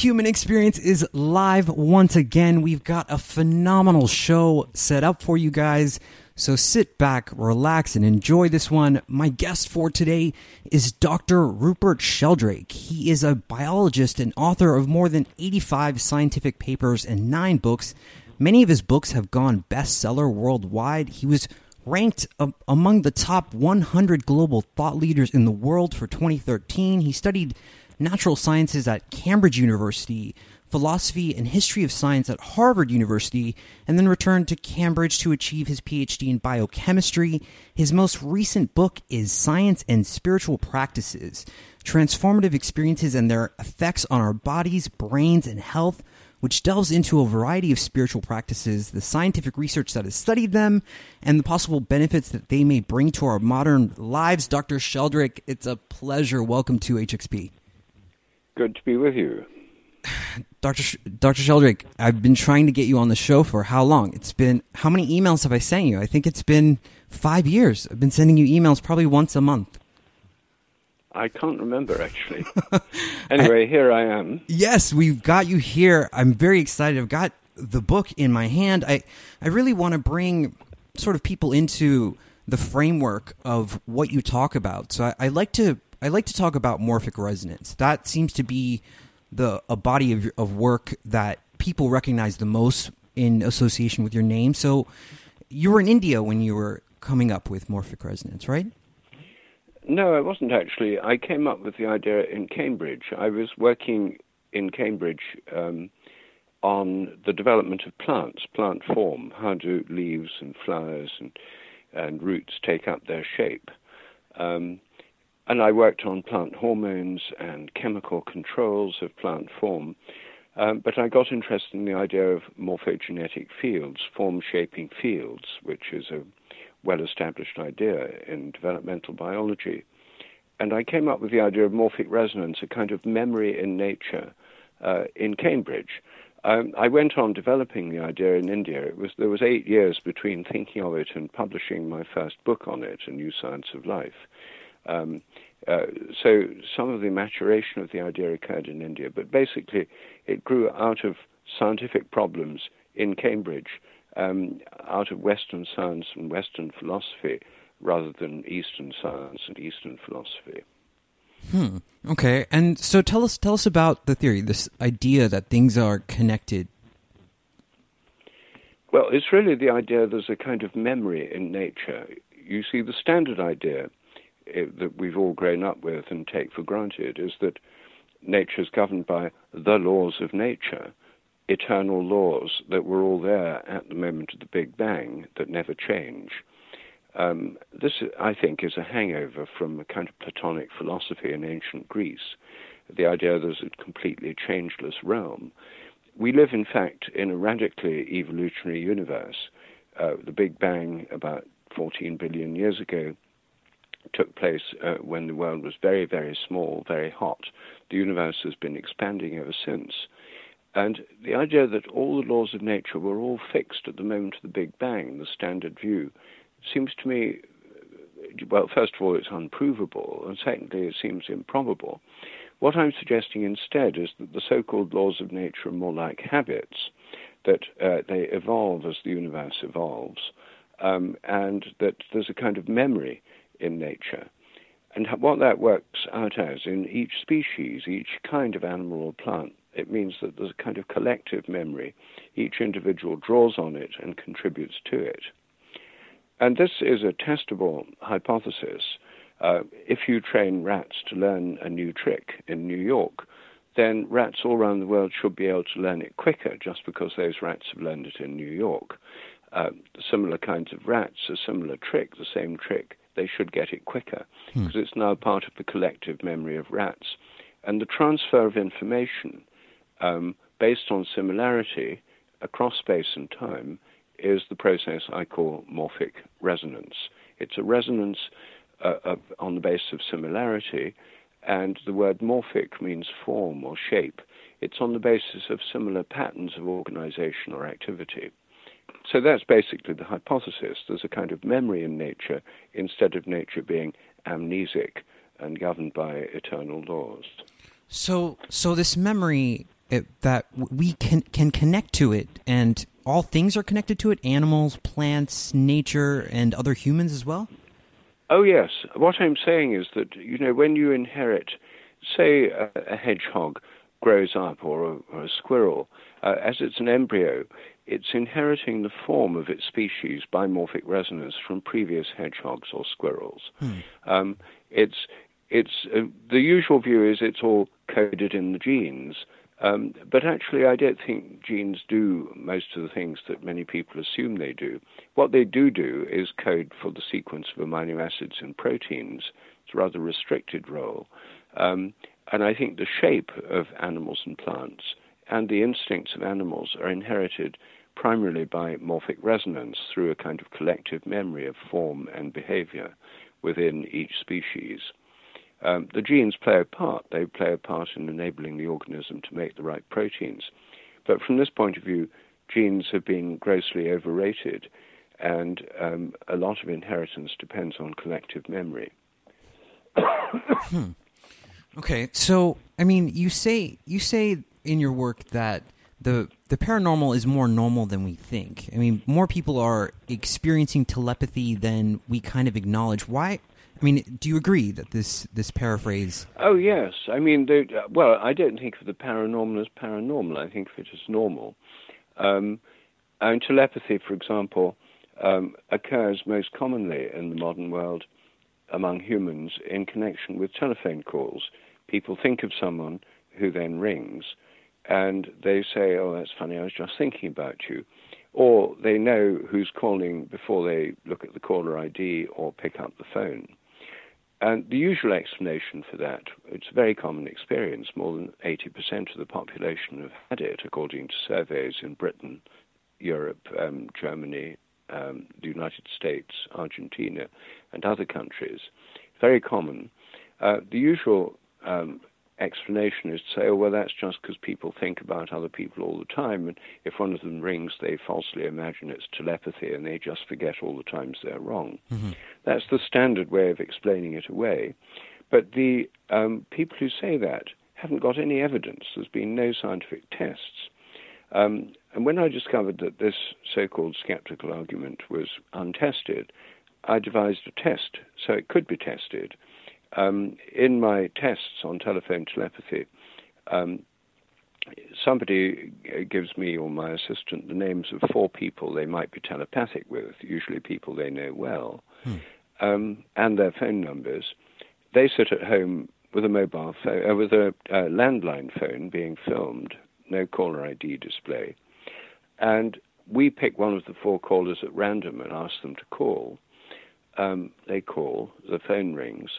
Human experience is live once again. We've got a phenomenal show set up for you guys. So sit back, relax, and enjoy this one. My guest for today is Dr. Rupert Sheldrake. He is a biologist and author of more than 85 scientific papers and nine books. Many of his books have gone bestseller worldwide. He was ranked among the top 100 global thought leaders in the world for 2013. He studied natural sciences at Cambridge University, philosophy and history of science at Harvard University, and then returned to Cambridge to achieve his PhD in biochemistry. His most recent book is Science and Spiritual Practices Transformative Experiences and Their Effects on Our Bodies, Brains, and Health. Which delves into a variety of spiritual practices, the scientific research that has studied them, and the possible benefits that they may bring to our modern lives. Dr. Sheldrake, it's a pleasure. Welcome to HXP. Good to be with you. Dr. Sh- Dr. Sheldrake, I've been trying to get you on the show for how long? It's been, how many emails have I sent you? I think it's been five years. I've been sending you emails probably once a month. I can't remember actually. anyway, I, here I am. Yes, we've got you here. I'm very excited. I've got the book in my hand. I, I really want to bring sort of people into the framework of what you talk about. So I, I like to I like to talk about morphic resonance. That seems to be the a body of, of work that people recognize the most in association with your name. So you were in India when you were coming up with morphic resonance, right? No, I wasn't actually. I came up with the idea in Cambridge. I was working in Cambridge um, on the development of plants, plant form. How do leaves and flowers and and roots take up their shape? Um, and I worked on plant hormones and chemical controls of plant form. Um, but I got interested in the idea of morphogenetic fields, form shaping fields, which is a well established idea in developmental biology. And I came up with the idea of morphic resonance, a kind of memory in nature, uh, in Cambridge. Um, I went on developing the idea in India. It was there was eight years between thinking of it and publishing my first book on it, A New Science of Life. Um, uh, so some of the maturation of the idea occurred in India, but basically it grew out of scientific problems in Cambridge, um, out of Western science and Western philosophy, rather than Eastern science and Eastern philosophy. Hmm. Okay. And so tell us tell us about the theory, this idea that things are connected. Well, it's really the idea there's a kind of memory in nature. You see, the standard idea that we've all grown up with and take for granted is that nature is governed by the laws of nature, eternal laws that were all there at the moment of the Big Bang that never change. Um, this, I think, is a hangover from a kind of Platonic philosophy in ancient Greece, the idea there's a completely changeless realm. We live, in fact, in a radically evolutionary universe. Uh, the Big Bang, about 14 billion years ago, took place uh, when the world was very, very small, very hot. The universe has been expanding ever since. And the idea that all the laws of nature were all fixed at the moment of the Big Bang, the standard view, seems to me, well, first of all, it's unprovable, and secondly, it seems improbable. What I'm suggesting instead is that the so called laws of nature are more like habits, that uh, they evolve as the universe evolves, um, and that there's a kind of memory in nature. And what that works out as in each species, each kind of animal or plant, it means that there's a kind of collective memory. Each individual draws on it and contributes to it. And this is a testable hypothesis. Uh, if you train rats to learn a new trick in New York, then rats all around the world should be able to learn it quicker just because those rats have learned it in New York. Uh, similar kinds of rats, a similar trick, the same trick, they should get it quicker because it's now part of the collective memory of rats. And the transfer of information um, based on similarity across space and time is the process I call morphic resonance. It's a resonance uh, of, on the basis of similarity, and the word morphic means form or shape. It's on the basis of similar patterns of organization or activity. So that's basically the hypothesis. There's a kind of memory in nature instead of nature being amnesic and governed by eternal laws. So, so this memory it, that we can can connect to it, and all things are connected to it: animals, plants, nature, and other humans as well. Oh yes. What I'm saying is that you know when you inherit, say, a, a hedgehog grows up or a, or a squirrel, uh, as it's an embryo, it's inheriting the form of its species by morphic resonance from previous hedgehogs or squirrels. Hmm. Um, it's it's uh, the usual view is it's all coded in the genes. Um, but actually, I don't think genes do most of the things that many people assume they do. What they do do is code for the sequence of amino acids and proteins. It's a rather restricted role. Um, and I think the shape of animals and plants and the instincts of animals are inherited primarily by morphic resonance through a kind of collective memory of form and behavior within each species. Um, the genes play a part. They play a part in enabling the organism to make the right proteins. But from this point of view, genes have been grossly overrated, and um, a lot of inheritance depends on collective memory. hmm. Okay, so I mean, you say you say in your work that the the paranormal is more normal than we think. I mean, more people are experiencing telepathy than we kind of acknowledge. Why I mean, do you agree that this this paraphrase? Oh yes, I mean, well, I don't think of the paranormal as paranormal. I think of it as normal. Um, and telepathy, for example, um, occurs most commonly in the modern world among humans in connection with telephone calls. People think of someone who then rings, and they say, "Oh, that's funny. I was just thinking about you." Or they know who's calling before they look at the caller ID or pick up the phone. And the usual explanation for that, it's a very common experience. More than 80% of the population have had it, according to surveys in Britain, Europe, um, Germany, um, the United States, Argentina, and other countries. Very common. Uh, the usual um, explanation is to say, oh, well, that's just because people think about other people all the time, and if one of them rings, they falsely imagine it's telepathy, and they just forget all the times they're wrong. Mm-hmm. That's the standard way of explaining it away. But the um, people who say that haven't got any evidence. There's been no scientific tests. Um, and when I discovered that this so called skeptical argument was untested, I devised a test so it could be tested. Um, in my tests on telephone telepathy, um, somebody gives me or my assistant the names of four people they might be telepathic with, usually people they know well, hmm. um, and their phone numbers. They sit at home with a mobile phone, uh, with a uh, landline phone being filmed, no caller ID display, and we pick one of the four callers at random and ask them to call. Um, they call, the phone rings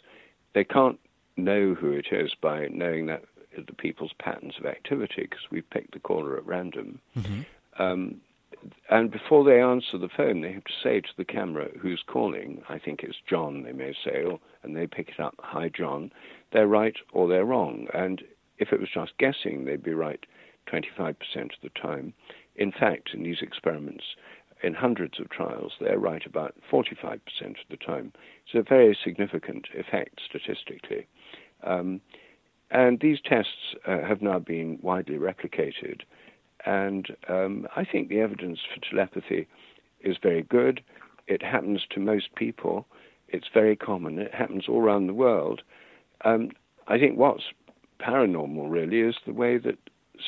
they can't know who it is by knowing that the people's patterns of activity because we picked the caller at random. Mm-hmm. Um, and before they answer the phone, they have to say to the camera who's calling. I think it's John, they may say, or, and they pick it up. Hi, John. They're right or they're wrong. And if it was just guessing, they'd be right 25% of the time. In fact, in these experiments, in hundreds of trials, they're right about 45% of the time. It's a very significant effect statistically. Um, and these tests uh, have now been widely replicated. And um, I think the evidence for telepathy is very good. It happens to most people. It's very common. It happens all around the world. Um, I think what's paranormal really is the way that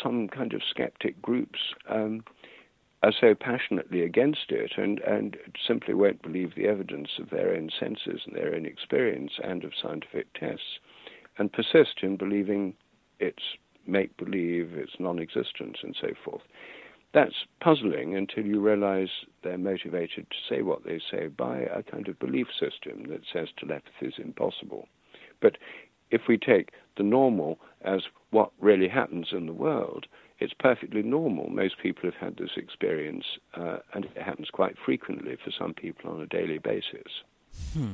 some kind of skeptic groups um, are so passionately against it and, and simply won't believe the evidence of their own senses and their own experience and of scientific tests and persist in believing it's make believe, it's non existent, and so forth. that's puzzling until you realize they're motivated to say what they say by a kind of belief system that says telepathy is impossible. But if we take the normal as what really happens in the world, it's perfectly normal. Most people have had this experience, uh, and it happens quite frequently for some people on a daily basis. Hmm.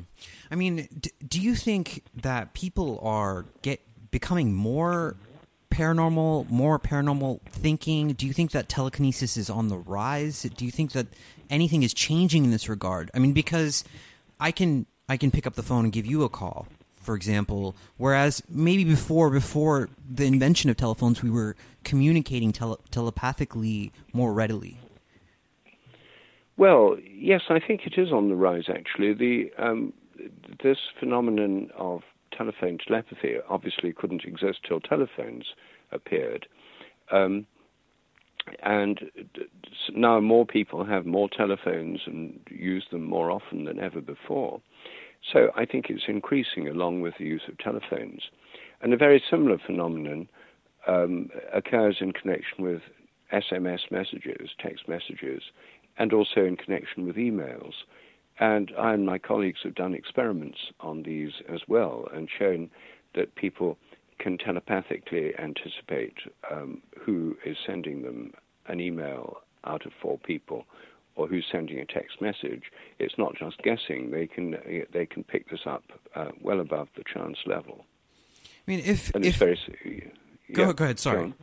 I mean, d- do you think that people are get becoming more paranormal, more paranormal thinking? Do you think that telekinesis is on the rise? Do you think that anything is changing in this regard? I mean, because I can I can pick up the phone and give you a call, for example, whereas maybe before before the invention of telephones, we were communicating tele- telepathically more readily. Well, yes, I think it is on the rise. Actually, the um, this phenomenon of telephone telepathy obviously couldn't exist till telephones appeared. Um, and now more people have more telephones and use them more often than ever before. So I think it's increasing along with the use of telephones. And a very similar phenomenon um, occurs in connection with SMS messages, text messages, and also in connection with emails. And I and my colleagues have done experiments on these as well and shown that people can telepathically anticipate um, who is sending them an email out of four people or who's sending a text message. It's not just guessing; they can they can pick this up uh, well above the chance level. I mean, if and if very, go, yeah, go ahead, sorry.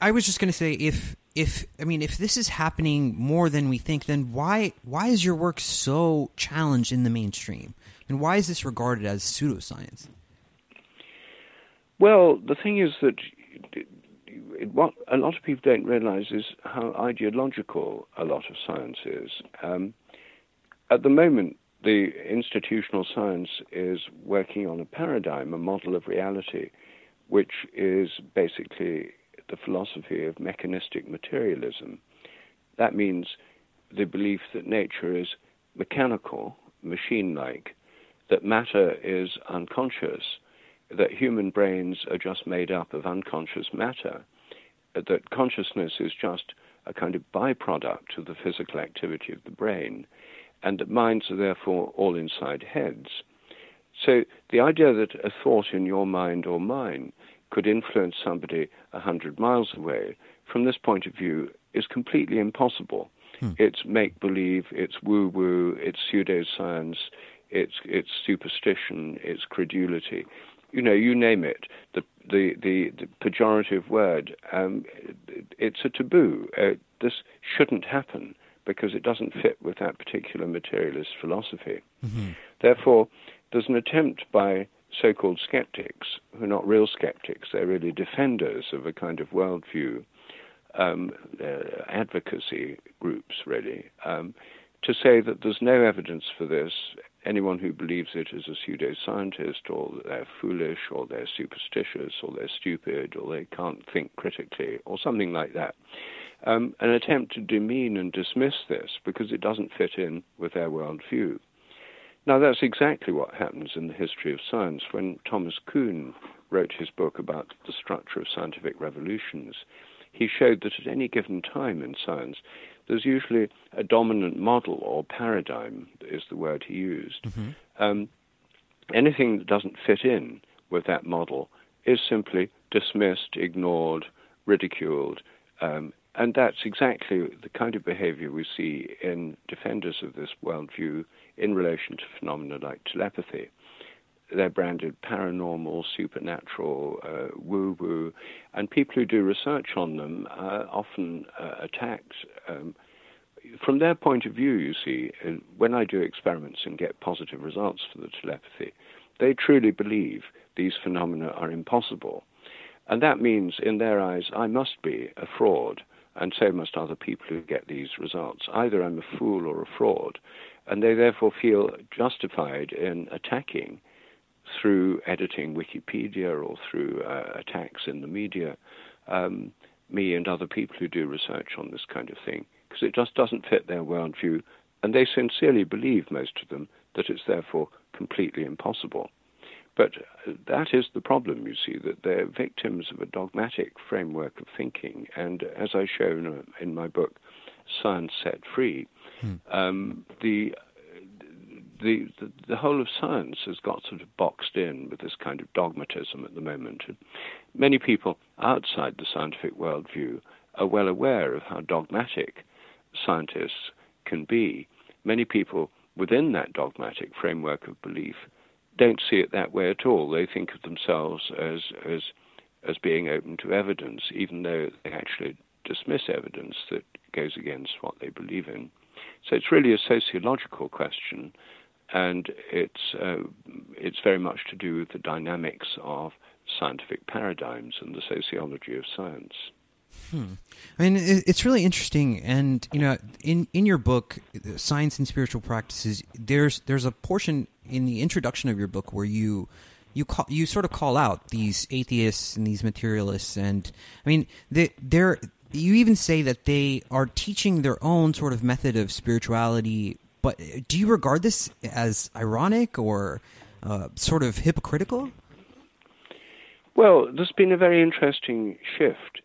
I was just going to say if if I mean if this is happening more than we think, then why why is your work so challenged in the mainstream, and why is this regarded as pseudoscience? Well, the thing is that what a lot of people don't realize is how ideological a lot of science is. Um, at the moment, the institutional science is working on a paradigm, a model of reality, which is basically the philosophy of mechanistic materialism. That means the belief that nature is mechanical, machine like, that matter is unconscious, that human brains are just made up of unconscious matter, that consciousness is just a kind of byproduct of the physical activity of the brain, and that minds are therefore all inside heads. So the idea that a thought in your mind or mine could influence somebody a hundred miles away, from this point of view, is completely impossible. Hmm. It's make believe, it's woo woo, it's pseudoscience, it's it's superstition, it's credulity. You know, you name it. The the the, the pejorative word. Um, it's a taboo. Uh, this shouldn't happen because it doesn't fit with that particular materialist philosophy. Mm-hmm. Therefore, there's an attempt by so called skeptics, who are not real skeptics, they're really defenders of a kind of worldview, um, uh, advocacy groups, really, um, to say that there's no evidence for this. Anyone who believes it is a pseudoscientist, or they're foolish, or they're superstitious, or they're stupid, or they can't think critically, or something like that. Um, an attempt to demean and dismiss this because it doesn't fit in with their worldview. Now, that's exactly what happens in the history of science. When Thomas Kuhn wrote his book about the structure of scientific revolutions, he showed that at any given time in science, there's usually a dominant model or paradigm, is the word he used. Mm-hmm. Um, anything that doesn't fit in with that model is simply dismissed, ignored, ridiculed, um, and that's exactly the kind of behavior we see in defenders of this worldview in relation to phenomena like telepathy. They're branded paranormal, supernatural, uh, woo woo, and people who do research on them are often uh, attacked. Um, from their point of view, you see, when I do experiments and get positive results for the telepathy, they truly believe these phenomena are impossible. And that means, in their eyes, I must be a fraud, and so must other people who get these results. Either I'm a fool or a fraud, and they therefore feel justified in attacking through editing Wikipedia or through uh, attacks in the media um, me and other people who do research on this kind of thing because it just doesn't fit their worldview, and they sincerely believe, most of them, that it's therefore completely impossible. But that is the problem, you see, that they're victims of a dogmatic framework of thinking. And as I show in, in my book, Science Set Free, hmm. um, the, the, the, the whole of science has got sort of boxed in with this kind of dogmatism at the moment. And many people outside the scientific worldview are well aware of how dogmatic scientists can be. Many people within that dogmatic framework of belief don't see it that way at all. They think of themselves as as as being open to evidence, even though they actually dismiss evidence that goes against what they believe in. So it's really a sociological question, and it's uh, it's very much to do with the dynamics of scientific paradigms and the sociology of science. Hmm. I mean, it's really interesting, and you know, in in your book, "Science and Spiritual Practices," there's there's a portion in the introduction of your book where you you call you sort of call out these atheists and these materialists, and I mean, they, they're you even say that they are teaching their own sort of method of spirituality. But do you regard this as ironic or uh, sort of hypocritical? Well, there's been a very interesting shift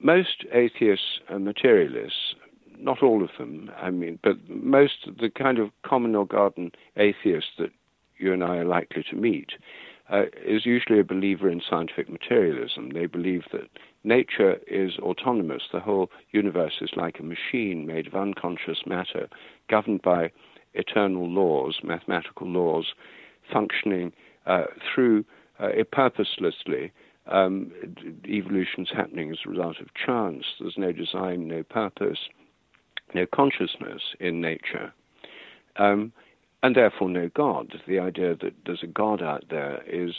most atheists and materialists, not all of them, I mean, but most, of the kind of common or garden atheists that you and I are likely to meet, uh, is usually a believer in scientific materialism. They believe that nature is autonomous. The whole universe is like a machine made of unconscious matter, governed by eternal laws, mathematical laws, functioning uh, through uh, purposelessly um, evolution's happening as a result of chance. There's no design, no purpose, no consciousness in nature, um, and therefore no God. The idea that there's a God out there is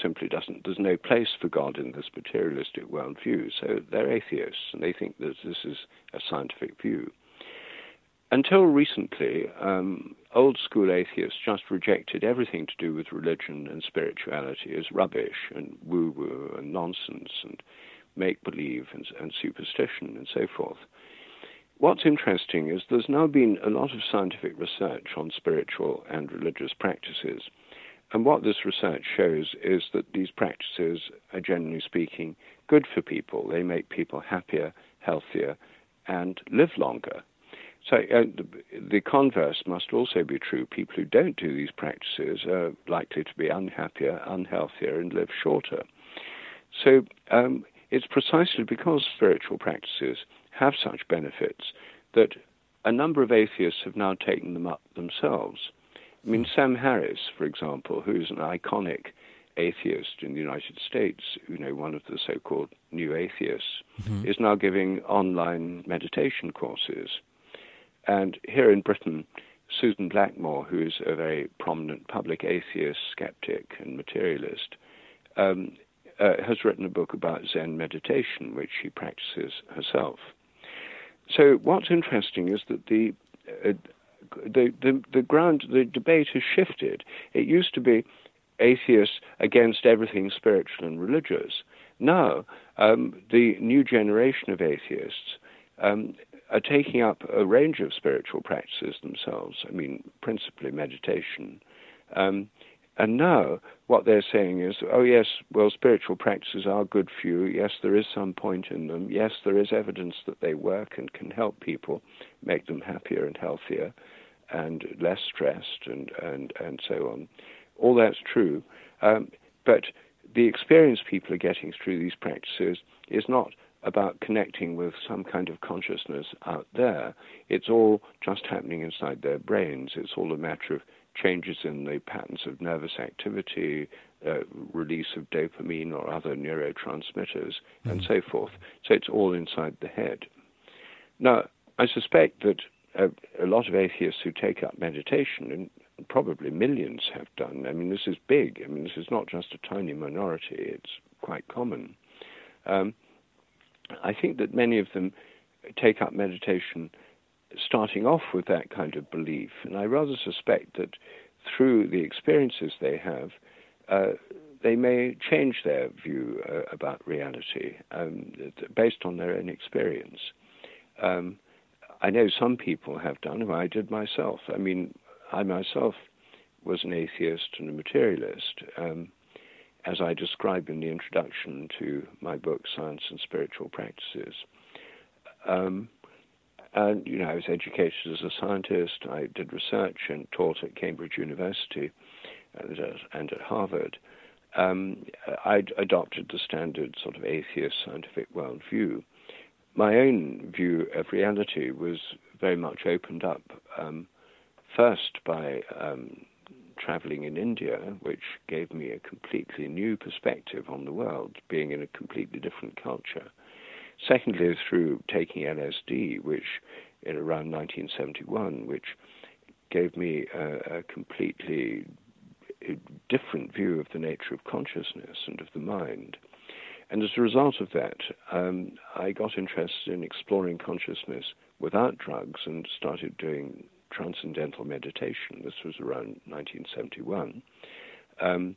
simply doesn't. There's no place for God in this materialistic worldview. So they're atheists, and they think that this is a scientific view. Until recently, um, old school atheists just rejected everything to do with religion and spirituality as rubbish and woo woo and nonsense and make believe and, and, superstition and so forth. What's interesting is there's now been a lot of scientific research on spiritual and religious practices. And what this research shows is that these practices are, generally speaking, good for people. They make people happier, healthier, and live longer. So uh, the, the, converse must also be true. People who don't do these practices are likely to be unhappier, unhealthier, and live shorter. So um, it's precisely because spiritual practices have such benefits that a number of atheists have now taken them up themselves. I mean, Sam Harris, for example, who's an iconic atheist in the United States, you know, one of the so-called new atheists, mm-hmm. is now giving online meditation courses. And here in Britain, Susan Blackmore, who's a very prominent public atheist, skeptic, and materialist, um, uh, has written a book about Zen meditation, which she practices herself. So what's interesting is that the uh, the, the, the ground, the debate has shifted. It used to be atheists against everything spiritual and religious. Now, um, the new generation of atheists um, are taking up a range of spiritual practices themselves, I mean, principally meditation. Um, and now what they're saying is, oh, yes, well, spiritual practices are good for you. Yes, there is some point in them. Yes, there is evidence that they work and can help people, make them happier and healthier and less stressed and, and, and so on. All that's true. Um, but the experience people are getting through these practices is not about connecting with some kind of consciousness out there. It's all just happening inside their brains. It's all a matter of changes in the patterns of nervous activity, uh, release of dopamine or other neurotransmitters, mm-hmm. and so forth. So it's all inside the head. Now, I suspect that a, a lot of atheists who take up meditation, and probably millions have done, I mean, this is big. I mean, this is not just a tiny minority, it's quite common. Um, I think that many of them take up meditation starting off with that kind of belief, and I rather suspect that through the experiences they have, uh, they may change their view uh, about reality um, based on their own experience. Um, I know some people have done, and I did myself. I mean, I myself was an atheist and a materialist, um, as I describe in the introduction to my book, Science and Spiritual Practices. Um, and, you know, I was educated as a scientist. I did research and taught at Cambridge University and at, and at Harvard. Um, I adopted the standard sort of atheist scientific worldview. My own view of reality was very much opened up um, first by um, traveling in India, which gave me a completely new perspective on the world, being in a completely different culture. Secondly, through taking LSD, which in around 1971, which gave me a, a completely different view of the nature of consciousness and of the mind. And as a result of that, um, I got interested in exploring consciousness without drugs and started doing transcendental meditation. This was around 1971. Um,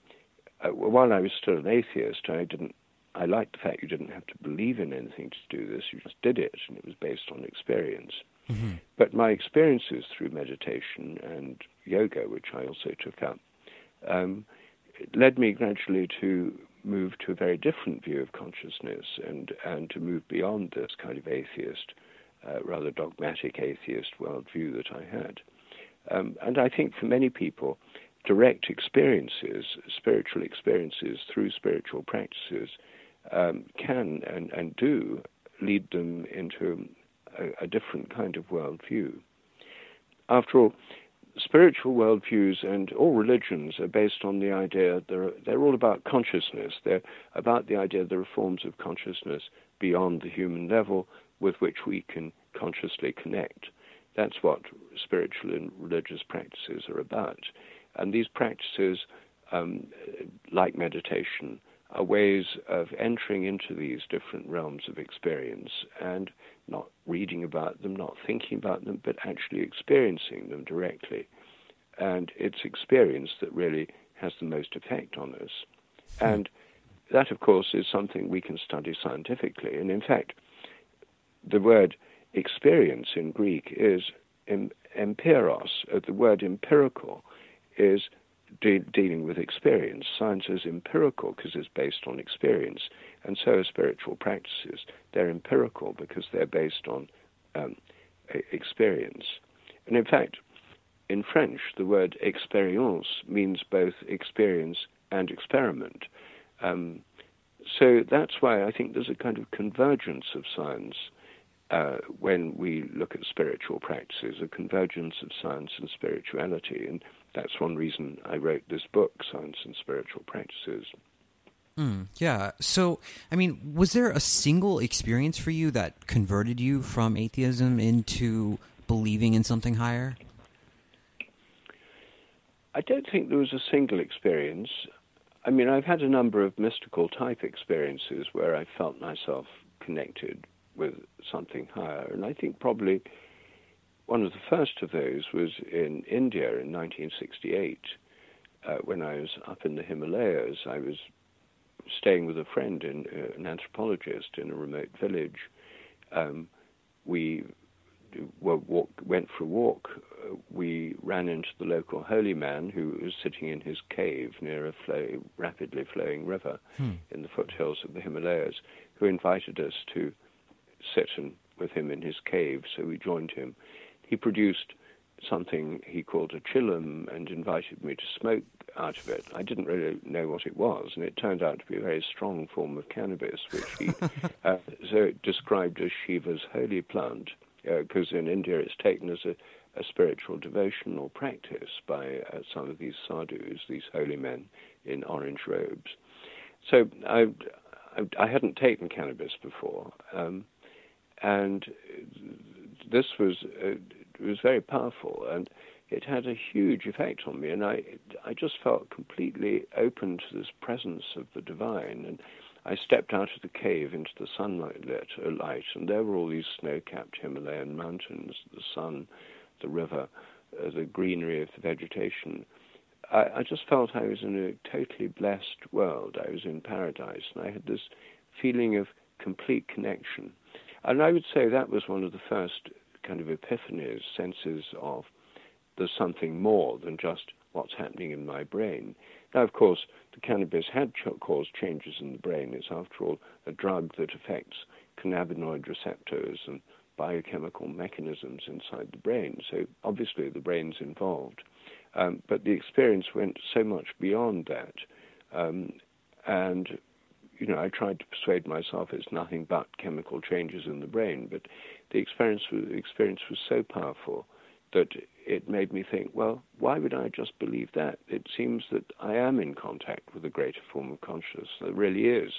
uh, while I was still an atheist, I didn't. I liked the fact you didn't have to believe in anything to do this. You just did it, and it was based on experience. Mm-hmm. But my experiences through meditation and yoga, which I also took up, um, led me gradually to move to a very different view of consciousness and, and to move beyond this kind of atheist uh, rather dogmatic atheist worldview that I had. Um, and I think for many people, direct experiences, spiritual experiences through spiritual practices, um, can and, and do lead them into a, a different kind of worldview. After all, spiritual worldviews and all religions are based on the idea they're, they're all about consciousness. They're about the idea there are forms of consciousness beyond the human level with which we can consciously connect. That's what spiritual and religious practices are about. And these practices, um, like meditation, are ways of entering into these different realms of experience and not reading about them, not thinking about them, but actually experiencing them directly. And it's experience that really has the most effect on us. And that, of course, is something we can study scientifically. And in fact, the word experience in Greek is em, empiros. Uh, the word empirical is de- dealing with experience. Science is empirical because it's based on experience, and so are spiritual practices. They're empirical because they're based on um, experience. And in fact, in French, the word expérience means both experience and experiment. Um, so that's why I think there's a kind of convergence of science uh, when we look at spiritual practices, a convergence of science and spirituality. And that's one reason I wrote this book, Science and Spiritual Practices. Mm, yeah. So, I mean, was there a single experience for you that converted you from atheism into believing in something higher? I don't think there was a single experience. I mean, I've had a number of mystical type experiences where I felt myself connected with something higher. And I think probably one of the first of those was in India in 1968, uh, when I was up in the Himalayas. I was staying with a friend, in, uh, an anthropologist, in a remote village. Um, we walk, went for a walk. Uh, we ran into the local holy man who was sitting in his cave near a flow, rapidly flowing river hmm. in the foothills of the Himalayas, who invited us to sit in, with him in his cave, so we joined him. He produced something he called a chillum and invited me to smoke out of it. I didn't really know what it was, and it turned out to be a very strong form of cannabis, which he uh, so described as Shiva's holy plant, because uh, in India it's taken as a, a spiritual devotional practice by uh, some of these sadhus, these holy men in orange robes. So I, I, I hadn't taken cannabis before. Um, and this was uh, was very powerful, and it had a huge effect on me. And I I just felt completely open to this presence of the divine. And I stepped out of the cave into the sunlight lit, uh, light, and there were all these snow-capped Himalayan mountains, the sun, the river, uh, the greenery of the vegetation. I, I just felt I was in a totally blessed world. I was in paradise, and I had this feeling of complete connection. And I would say that was one of the first kind of epiphanies, senses of there's something more than just what's happening in my brain. Now, of course, the cannabis had ch- caused changes in the brain. It's, after all, a drug that affects cannabinoid receptors and biochemical mechanisms inside the brain. So, obviously, the brain's involved. Um, but the experience went so much beyond that. Um, and, you know, I tried to persuade myself it's nothing but chemical changes in the brain. But the experience was, experience was so powerful that it made me think, well, why would I just believe that? It seems that I am in contact with a greater form of consciousness. There really is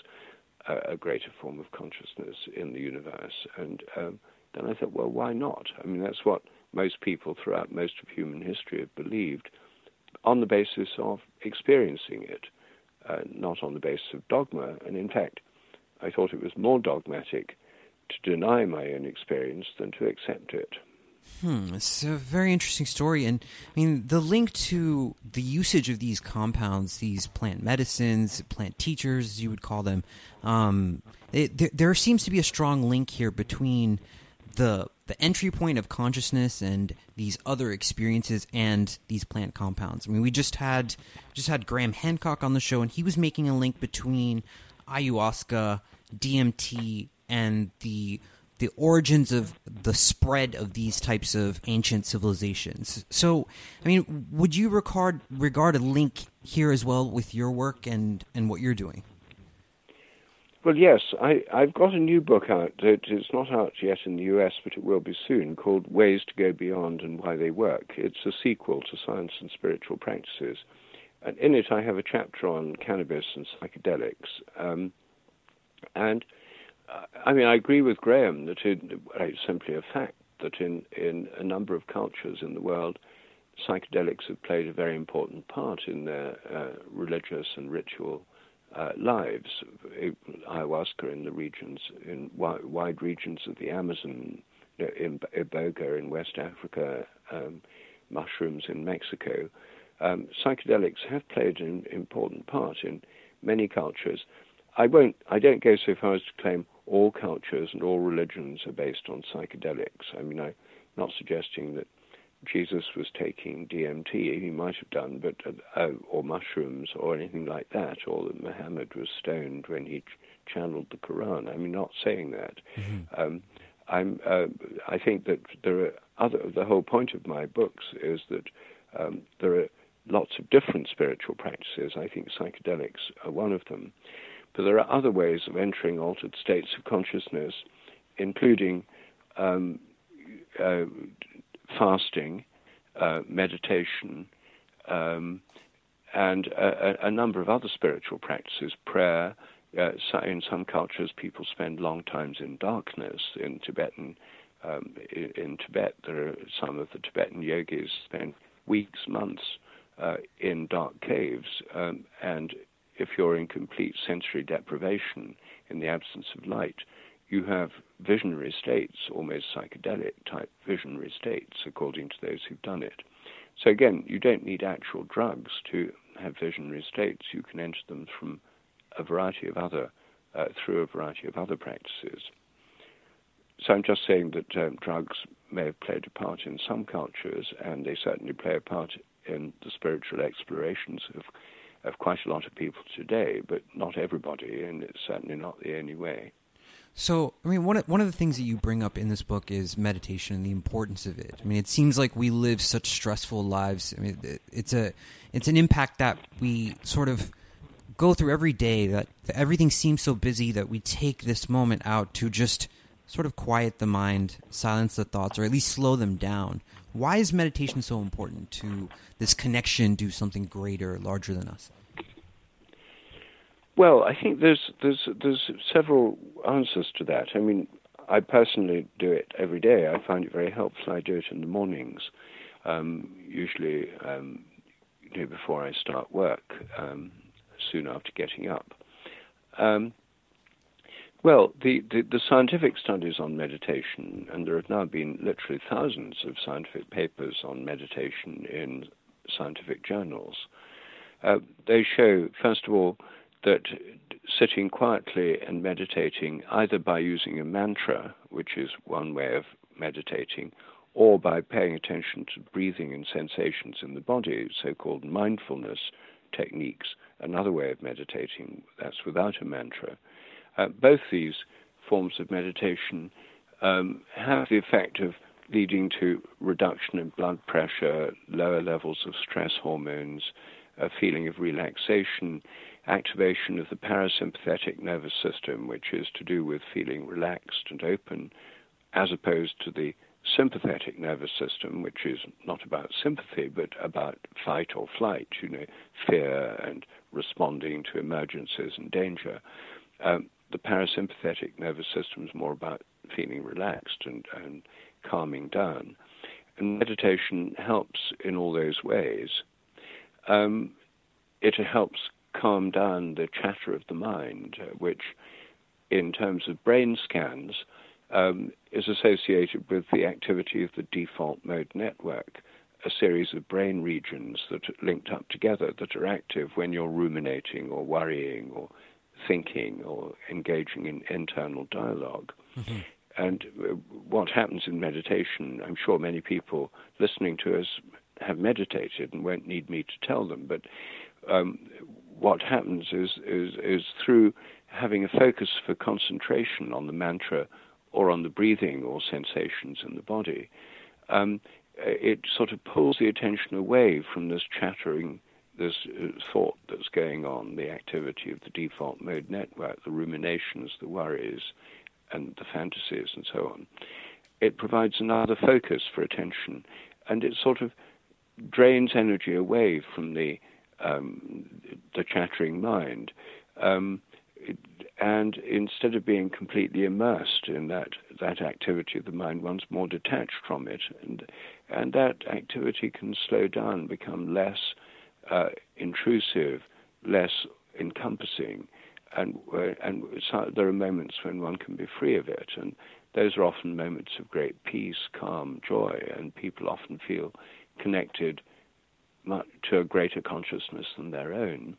a, a greater form of consciousness in the universe. And um, then I thought, well, why not? I mean, that's what most people throughout most of human history have believed on the basis of experiencing it, uh, not on the basis of dogma. And in fact, I thought it was more dogmatic to deny my own experience than to accept it. Hmm, it's a very interesting story, and I mean the link to the usage of these compounds, these plant medicines, plant teachers, you would call them. Um, it, there, there, seems to be a strong link here between the the entry point of consciousness and these other experiences and these plant compounds. I mean, we just had just had Graham Hancock on the show, and he was making a link between ayahuasca, DMT, and the the origins of the spread of these types of ancient civilizations. So, I mean, would you regard regard a link here as well with your work and and what you're doing? Well, yes, I, I've got a new book out. It's not out yet in the US, but it will be soon, called Ways to Go Beyond and Why They Work. It's a sequel to Science and Spiritual Practices. And in it, I have a chapter on cannabis and psychedelics. Um, and uh, I mean, I agree with Graham that it, it's simply a fact that in, in a number of cultures in the world, psychedelics have played a very important part in their uh, religious and ritual uh, lives. Ayahuasca in the regions, in wide, regions of the Amazon, in Iboga in West Africa, um, mushrooms in Mexico. Um, psychedelics have played an important part in many cultures. I won't. I don't go so far as to claim all cultures and all religions are based on psychedelics. I mean, I'm not suggesting that Jesus was taking DMT, he might have done, but uh, or mushrooms or anything like that, or that Muhammad was stoned when he ch- channeled the Quran. I'm not saying that. Mm-hmm. Um, I'm. Uh, I think that there are other. The whole point of my books is that um, there are lots of different spiritual practices. I think psychedelics are one of them. But there are other ways of entering altered states of consciousness, including um, uh, fasting, uh, meditation, um, and a, a, number of other spiritual practices, prayer. Uh, in some cultures, people spend long times in darkness. In Tibetan, um, in, in, Tibet, there are some of the Tibetan yogis spend weeks, months uh, in dark caves, um, and if you're in complete sensory deprivation in the absence of light, you have visionary states, almost psychedelic type visionary states, according to those who've done it. So again, you don't need actual drugs to have visionary states. You can enter them from a variety of other, uh, through a variety of other practices. So I'm just saying that um, drugs may have played a part in some cultures, and they certainly play a part in the spiritual explorations of of quite a lot of people today, but not everybody, and it's certainly not the only way. So, I mean, one of, one of the things that you bring up in this book is meditation and the importance of it. I mean, it seems like we live such stressful lives. I mean, it's a it's an impact that we sort of go through every day. That, that everything seems so busy that we take this moment out to just sort of quiet the mind, silence the thoughts, or at least slow them down. Why is meditation so important to this connection to something greater, larger than us? Well, I think there's there's there's several answers to that. I mean, I personally do it every day. I find it very helpful. I do it in the mornings, um, usually um, you know, before I start work, um, soon after getting up. Um, well, the, the, the, scientific studies on meditation, and there have now been literally thousands of scientific papers on meditation in scientific journals, uh, they show, first of all, that sitting quietly and meditating, either by using a mantra, which is one way of meditating, or by paying attention to breathing and sensations in the body, so called mindfulness techniques, another way of meditating that's without a mantra. Uh, both these forms of meditation um, have the effect of leading to reduction in blood pressure, lower levels of stress hormones, a feeling of relaxation, activation of the parasympathetic nervous system, which is to do with feeling relaxed and open, as opposed to the sympathetic nervous system, which is not about sympathy but about fight or flight, you know, fear and responding to emergencies and danger. Um, the parasympathetic nervous system is more about feeling relaxed and, and calming down. And meditation helps in all those ways. Um, it helps calm down the chatter of the mind, uh, which, in terms of brain scans, um, is associated with the activity of the default mode network, a series of brain regions that are linked up together that are active when you're ruminating or worrying or thinking or engaging in internal dialog mm-hmm. And uh, what happens in meditation, I'm sure many people listening to us have meditated and won't need me to tell them, but um, what happens is, is, is through having a focus for concentration on the mantra or on the breathing or sensations in the body, um, it sort of pulls the attention away from this chattering, this uh, thought that's going on, the activity of the default mode network, the ruminations, the worries, and the fantasies and so on. It provides another focus for attention, and it sort of drains energy away from the um, the chattering mind. Um, and instead of being completely immersed in that, that activity of the mind, one's more detached from it. And, and that activity can slow down, become less uh, intrusive, less encompassing. And, uh, and so there are moments when one can be free of it. And those are often moments of great peace, calm, joy. And people often feel connected to a greater consciousness than their own.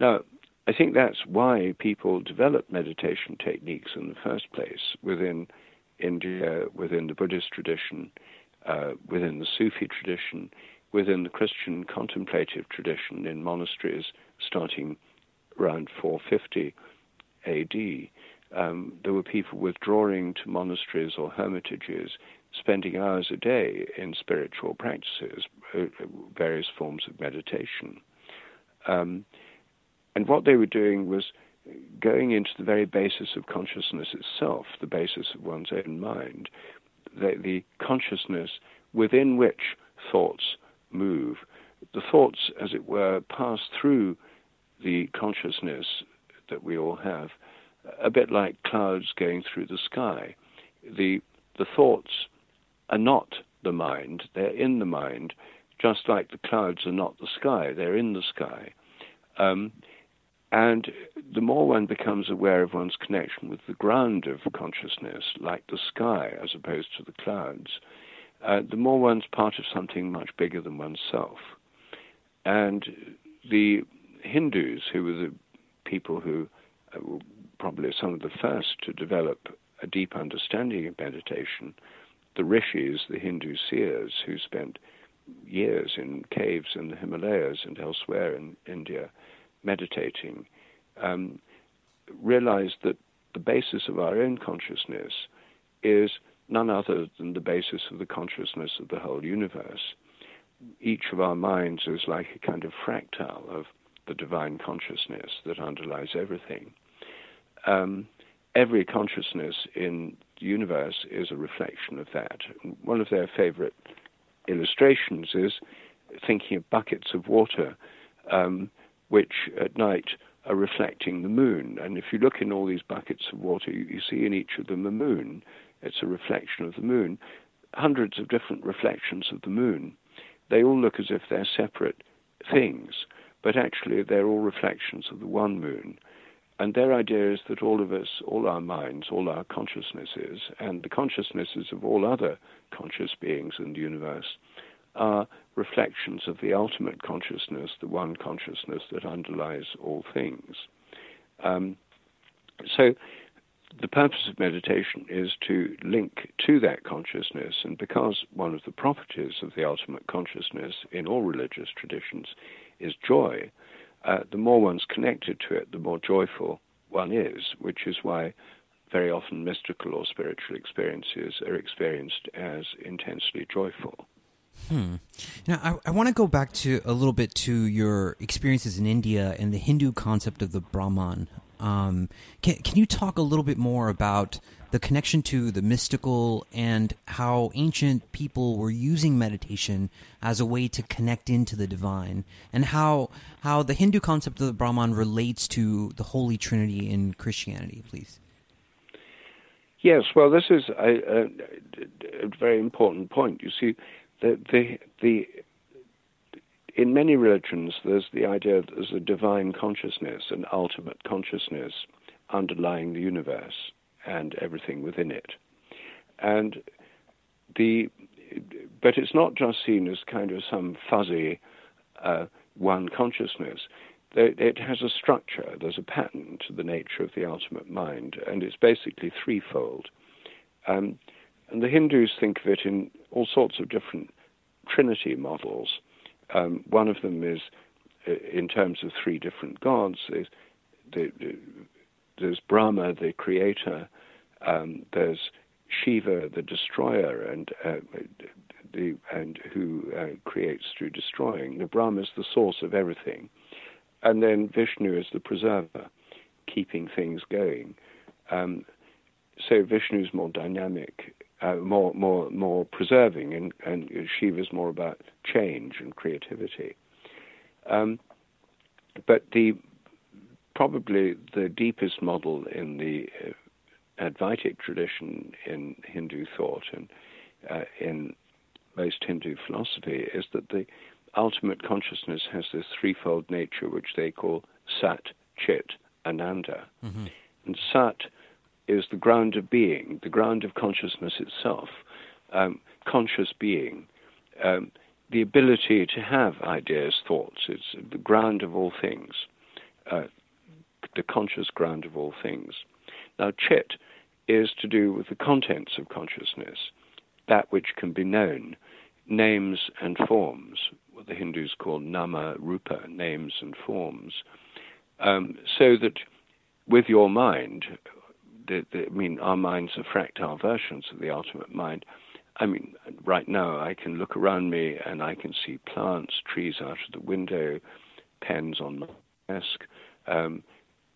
Now, I think that's why people develop meditation techniques in the first place within India, within the Buddhist tradition, uh, within the Sufi tradition, within the Christian contemplative tradition in monasteries starting around 450 AD. Um, there were people withdrawing to monasteries or hermitages, spending hours a day in spiritual practices, various forms of meditation. Um, and what they were doing was going into the very basis of consciousness itself, the basis of one's own mind, the, the consciousness within which thoughts move. The thoughts, as it were, pass through the consciousness that we all have, a bit like clouds going through the sky. The, the thoughts are not the mind, they're in the mind, just like the clouds are not the sky, they're in the sky. Um, and the more one becomes aware of one's connection with the ground of consciousness, like the sky as opposed to the clouds, uh, the more one's part of something much bigger than oneself. And the Hindus, who were the people who uh, were probably some of the first to develop a deep understanding of meditation, the rishis, the Hindu seers, who spent years in caves in the Himalayas and elsewhere in India, meditating, um, realized that the basis of our own consciousness is none other than the basis of the consciousness of the whole universe. Each of our minds is like a kind of fractal of the divine consciousness that underlies everything. Um, every consciousness in the universe is a reflection of that. One of their favorite illustrations is thinking of buckets of water. Um, which at night are reflecting the moon. And if you look in all these buckets of water, you, you see in each of them a moon. It's a reflection of the moon. Hundreds of different reflections of the moon. They all look as if they're separate things, but actually they're all reflections of the one moon. And their idea is that all of us, all our minds, all our consciousnesses, and the consciousnesses of all other conscious beings in the universe are reflections of the ultimate consciousness, the one consciousness that underlies all things. Um, so the purpose of meditation is to link to that consciousness, and because one of the properties of the ultimate consciousness in all religious traditions is joy, uh, the more one's connected to it, the more joyful one is, which is why very often mystical or spiritual experiences are experienced as intensely joyful. Hmm. Now, I, I want to go back to a little bit to your experiences in India and the Hindu concept of the Brahman. Um, can, can you talk a little bit more about the connection to the mystical and how ancient people were using meditation as a way to connect into the divine, and how how the Hindu concept of the Brahman relates to the Holy Trinity in Christianity, please? Yes, well, this is a, a, a very important point. You see, the, the, the, in many religions, there's the idea that there's a divine consciousness, an ultimate consciousness underlying the universe and everything within it. And the, but it's not just seen as kind of some fuzzy uh, one consciousness. It has a structure, there's a pattern to the nature of the ultimate mind, and it's basically threefold. Um, and the Hindus think of it in all sorts of different trinity models. Um, one of them is in terms of three different gods. There's, there's Brahma, the creator. Um, there's Shiva, the destroyer, and uh, the and who uh, creates through destroying. The Brahma is the source of everything, and then Vishnu is the preserver, keeping things going. Um, so Vishnu is more dynamic, uh, more more more preserving, and and Shiva is more about change and creativity. Um, but the probably the deepest model in the uh, Advaitic tradition in Hindu thought and uh, in most Hindu philosophy is that the ultimate consciousness has this threefold nature which they call Sat, Chit, Ananda. Mm-hmm. And Sat is the ground of being, the ground of consciousness itself, um, conscious being, um, the ability to have ideas, thoughts. It's the ground of all things, uh, the conscious ground of all things. Now, chit is to do with the contents of consciousness, that which can be known, names and forms, what the Hindus call nama rupa, names and forms. Um, so that with your mind, the, the, I mean, our minds are fractal versions of the ultimate mind. I mean, right now I can look around me and I can see plants, trees out of the window, pens on my desk, um,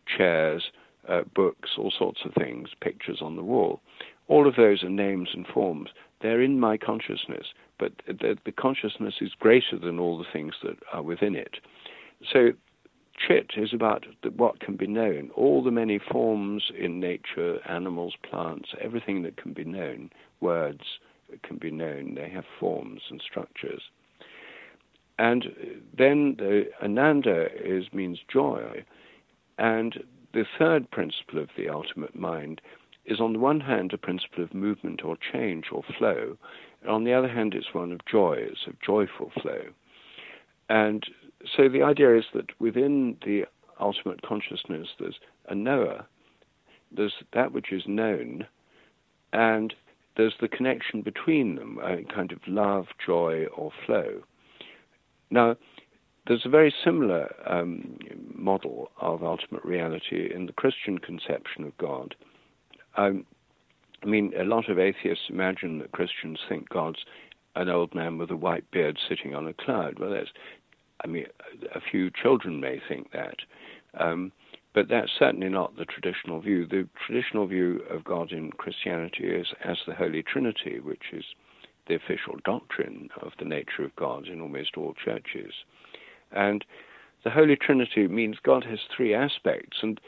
chairs, uh, books, all sorts of things, pictures on the wall. All of those are names and forms. They're in my consciousness, but the, the consciousness is greater than all the things that are within it. So Chit is about what can be known, all the many forms in nature, animals, plants, everything that can be known, words can be known, they have forms and structures. And uh, then the Ananda is means joy. And the third principle of the ultimate mind is on the one hand a principle of movement or change or flow, and on the other hand it's one of joy, it's of joyful flow. And so the idea is that within the ultimate consciousness, there's a knower, there's that which is known, and there's the connection between them, a kind of love, joy, or flow. Now, there's a very similar um, model of ultimate reality in the Christian conception of God. Um, I mean, a lot of atheists imagine that Christians think God's an old man with a white beard sitting on a cloud. Well, that's I mean, a few children may think that. Um, but that's certainly not the traditional view. The traditional view of God in Christianity is as the Holy Trinity, which is the official doctrine of the nature of God in almost all churches. And the Holy Trinity means God has three aspects, and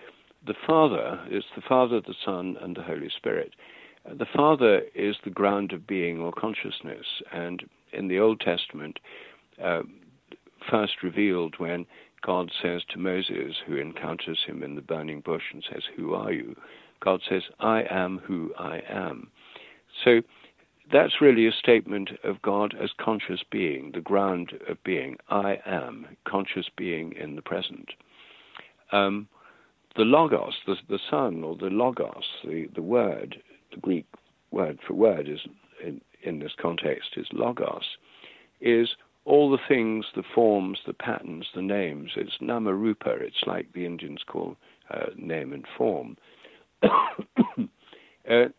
the Father is the Father, the Son, and the Holy Spirit. The Father is the ground of being or consciousness, and in the Old Testament, uh, first revealed when God says to Moses, who encounters him in the burning bush and says, Who are you? God says, I am who I am. So that's really a statement of God as conscious being, the ground of being. I am, conscious being in the present. Um, the logos, the, the son, or the logos, the, the word, the Greek word for word is in, in this context is logos, is all the things, the forms, the patterns, the names. It's namarupa. It's like the Indians call uh, name and form. uh,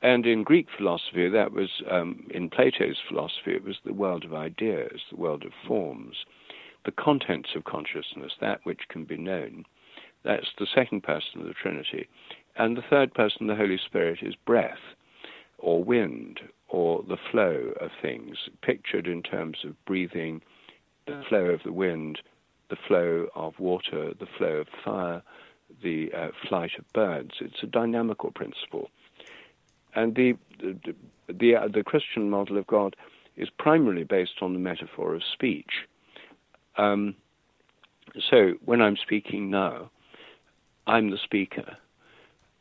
and in Greek philosophy, that was um, in Plato's philosophy, it was the world of ideas, the world of forms, the contents of consciousness, that which can be known. That's the second person of the Trinity. And the third person, the Holy Spirit, is breath or wind or the flow of things, pictured in terms of breathing, the flow of the wind, the flow of water, the flow of fire, the uh, flight of birds. It's a dynamical principle. And the, the, the, uh, the, Christian model of God is primarily based on the metaphor of speech. Um, so when I'm speaking now, I'm the speaker,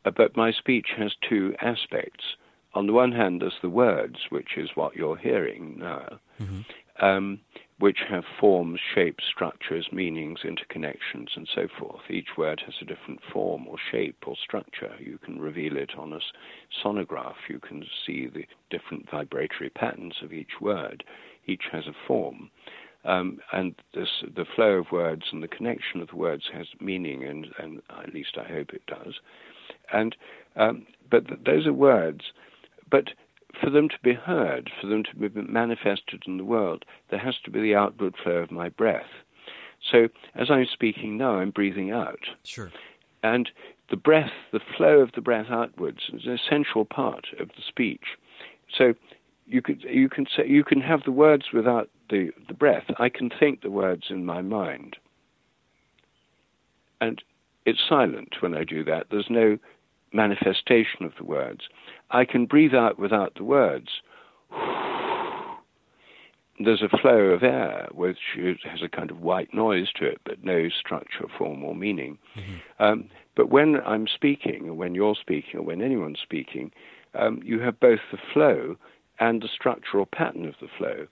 uh, but my speech has two aspects. On the one hand, there's the words, which is what you're hearing now. Mm-hmm. Um, which have forms, shapes, structures, meanings, interconnections, and so forth. Each word has a different form or shape or structure. You can reveal it on a sonograph. You can see the different vibratory patterns of each word. Each has a form. Um, and this, the flow of words and the connection of the words has meaning, and, and at least I hope it does. And um, but th- those are words. But for them to be heard, for them to be manifested in the world, there has to be the outward flow of my breath. So as I'm speaking now, I'm breathing out. Sure. And the breath, the flow of the breath outwards, is an essential part of the speech. So you could you can say you can have the words without the, the breath. I can think the words in my mind. And it's silent when I do that. There's no manifestation of the words. I can breathe out without the words. There's a flow of air which has a kind of white noise to it, but no structure, form, or meaning. Mm-hmm. Um, but when I'm speaking, or when you're speaking, or when anyone's speaking, um, you have both the flow and the structural pattern of the flow.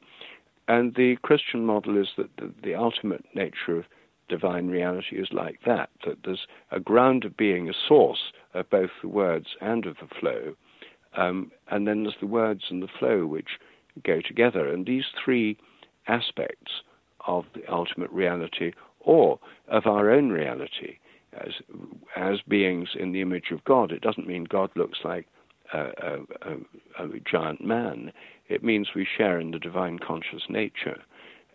And the Christian model is that the, the ultimate nature of divine reality is like that, that there's a ground of being, a source of both the words and of the flow. Um, and then there's the words and the flow which go together. And these three aspects of the ultimate reality or of our own reality as, as beings in the image of God, it doesn't mean God looks like a, a, a, a giant man. It means we share in the divine conscious nature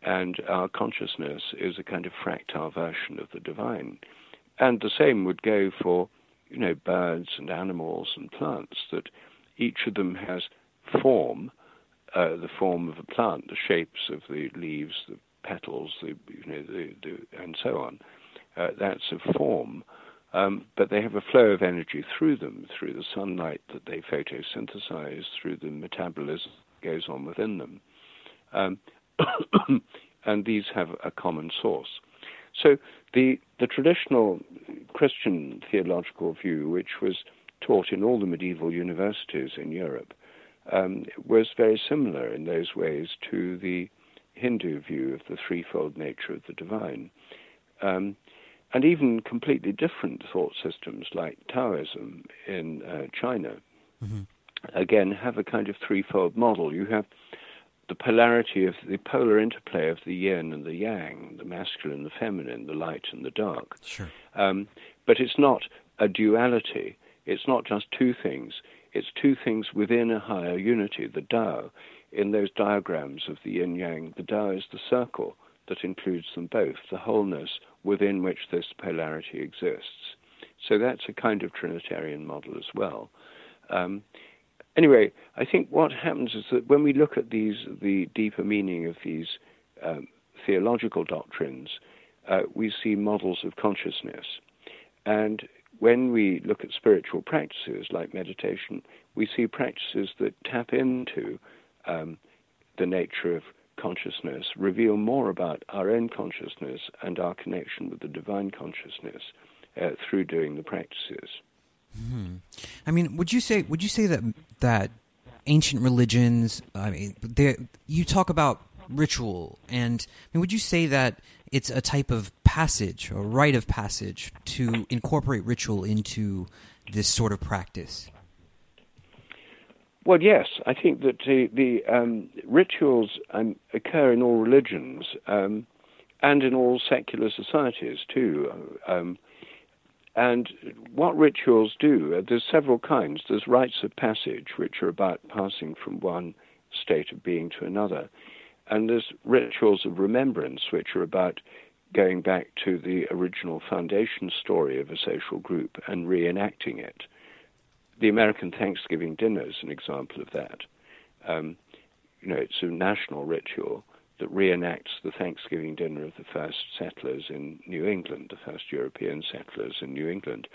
and our consciousness is a kind of fractal version of the divine. And the same would go for, you know, birds and animals and plants, that each of them has form, uh, the form of a plant, the shapes of the leaves, the petals, the, you know, the, the, and so on. Uh, that's a form. Um, but they have a flow of energy through them, through the sunlight that they photosynthesize, through the metabolism that goes on within them. Um, and these have a common source. So the the traditional Christian theological view, which was taught in all the medieval universities in Europe, um, was very similar in those ways to the Hindu view of the threefold nature of the divine. Um, and even completely different thought systems like Taoism in uh, China, mm-hmm. again, have a kind of threefold model. You have the polarity of the polar interplay of the yin and the yang, the masculine, the feminine, the light and the dark. Sure. Um, but it's not a duality. It's not just two things. It's two things within a higher unity, the Tao. In those diagrams of the yin yang, the Tao is the circle that includes them both, the wholeness within which this polarity exists. So that's a kind of Trinitarian model as well. Um, anyway, I think what happens is that when we look at these, the deeper meaning of these um, theological doctrines, uh, we see models of consciousness. And when we look at spiritual practices like meditation, we see practices that tap into um, the nature of consciousness, reveal more about our own consciousness and our connection with the divine consciousness uh, through doing the practices. Hmm. I mean, would you say would you say that that ancient religions? I mean, you talk about ritual, and I mean, would you say that it's a type of passage or rite of passage to incorporate ritual into this sort of practice? Well, yes, I think that the, the um, rituals um, occur in all religions um, and in all secular societies too. Um, and what rituals do, uh, there's several kinds. There's rites of passage, which are about passing from one state of being to another. And there's rituals of remembrance, which are about going back to the original foundation story of a social group and reenacting it the American Thanksgiving dinner is an example of that. Um, you know, it's a national ritual that reenacts the Thanksgiving dinner of the first settlers in New England, the first European settlers in New England.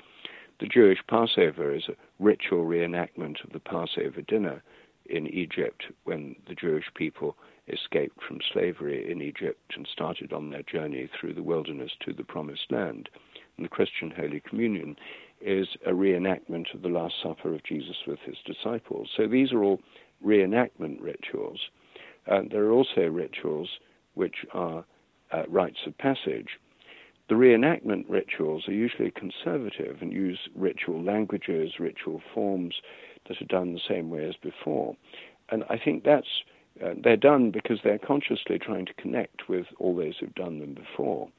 The Jewish Passover is a ritual reenactment of the Passover dinner in Egypt when the Jewish people escaped from slavery in Egypt and started on their journey through the wilderness to the Promised Land. And the Christian Holy Communion is a reenactment of the Last Supper of Jesus with his disciples. So these are all reenactment rituals. There are also rituals which are uh, rites of passage. The reenactment rituals are usually conservative and use ritual languages, ritual forms that are done the same way as before. And I think that's uh, they're done because they're consciously trying to connect with all those who've done them before.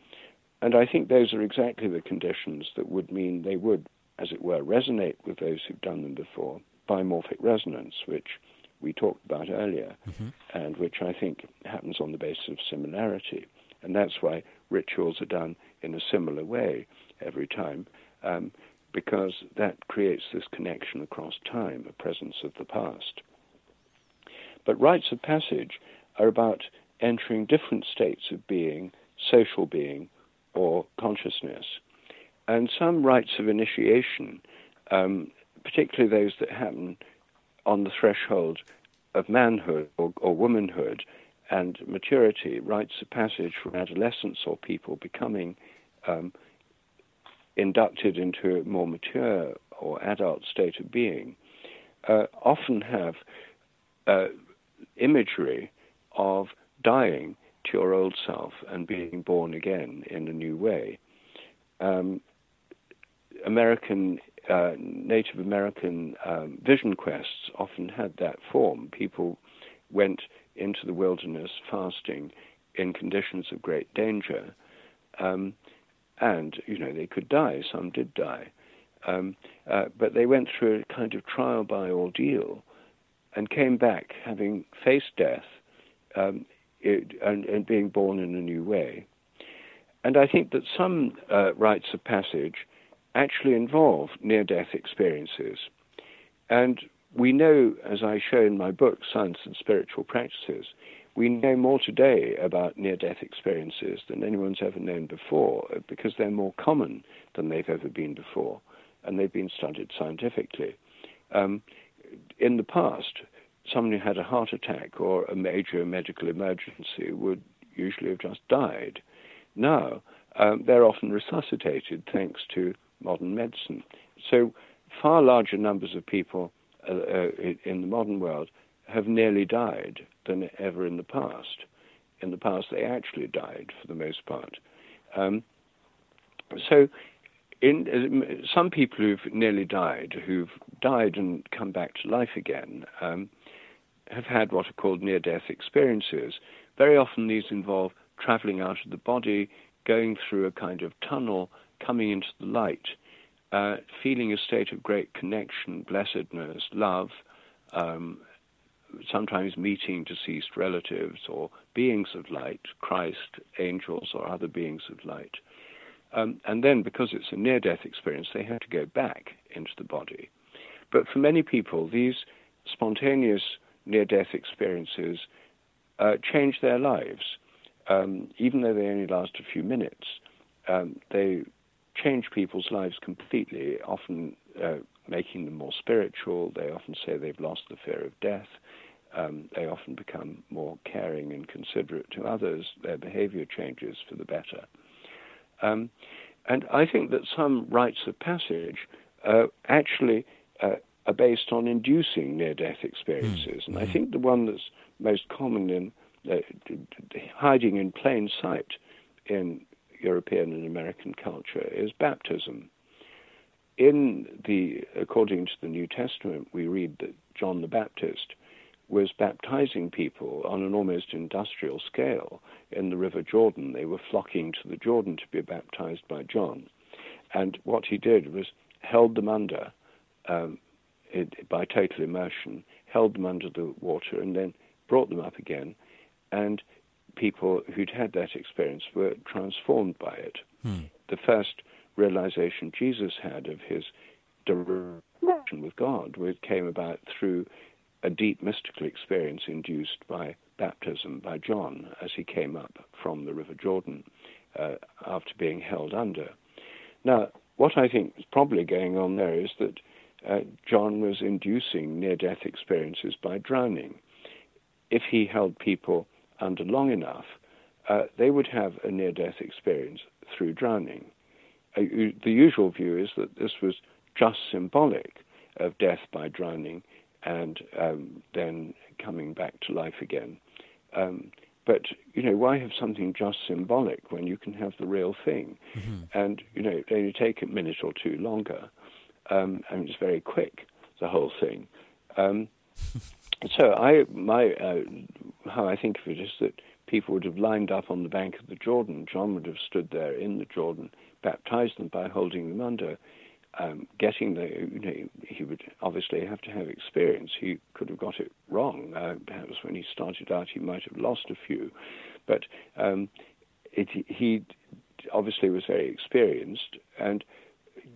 And I think those are exactly the conditions that would mean they would, as it were, resonate with those who've done them before. By morphic resonance, which we talked about earlier, mm-hmm. and which I think happens on the basis of similarity. And that's why rituals are done in a similar way every time, um, because that creates this connection across time, a presence of the past. But rites of passage are about entering different states of being, social being, or consciousness. And some rites of initiation, um, particularly those that happen on the threshold of manhood or, or womanhood and maturity, rites of passage from adolescence or people becoming um, inducted into a more mature or adult state of being, uh, often have uh, imagery of dying to your old self and being born again in a new way. Um, American, uh, Native American um, vision quests often had that form. People went into the wilderness fasting in conditions of great danger, um, and you know they could die. Some did die, um, uh, but they went through a kind of trial by ordeal, and came back having faced death um, it, and, and, being born in a new way. And I think that some uh, rites of passage actually involve near death experiences. And we know, as I show in my book, Science and Spiritual Practices, we know more today about near death experiences than anyone's ever known before because they're more common than they've ever been before, and they've been studied scientifically. Um, in the past, someone who had a heart attack or a major medical emergency would usually have just died. Now, um, they're often resuscitated thanks to modern medicine. So, far larger numbers of people uh, uh, in the modern world have nearly died than ever in the past. In the past, they actually died for the most part. Um, so, in uh, some people who've nearly died, who've died and come back to life again, um, have had what are called near death experiences. Very often these involve traveling out of the body, going through a kind of tunnel, coming into the light, uh, feeling a state of great connection, blessedness, love, um, sometimes meeting deceased relatives or beings of light, Christ, angels, or other beings of light. Um, and then, because it's a near death experience, they have to go back into the body. But for many people, these spontaneous near death experiences uh, change their lives. Um, even though they only last a few minutes, um, they change people's lives completely, often uh, making them more spiritual. They often say they've lost the fear of death. Um, they often become more caring and considerate to others. Their behavior changes for the better. Um, and I think that some rites of passage uh, actually uh, are based on inducing near death experiences. Mm. And I hmm. think the one that's most common in uh, hiding in plain sight in European and American culture is baptism. In the, according to the New Testament, we read that John the Baptist was baptizing people on an almost industrial scale in the River Jordan. They were flocking to the Jordan to be baptized by John. And what he did was held them under um, it, by total immersion, held them under the water, and then brought them up again. And people who'd had that experience were transformed by it. Hmm. The first realization Jesus had of his direction with God came about through a deep mystical experience induced by baptism by John as he came up from the River Jordan uh, after being held under. Now, what I think is probably going on there is that uh, John was inducing near death experiences by drowning. If he held people under long enough, uh, they would have a near death experience through drowning. Uh, the usual view is that this was just symbolic of death by drowning and um, then coming back to life again. Um, but you know, why have something just symbolic when you can have the real thing? Mm-hmm. And you know, it only take a minute or two longer. Um, and it's very quick, the whole thing. Um, so I, my, uh, how I think of it is that people would have lined up on the bank of the Jordan. John would have stood there in the Jordan, baptized them by holding them under, um, getting the, you know, he would obviously have to have experience. He could have got it wrong. Uh, perhaps when he started out, he might have lost a few, but um, it, he obviously was very experienced. And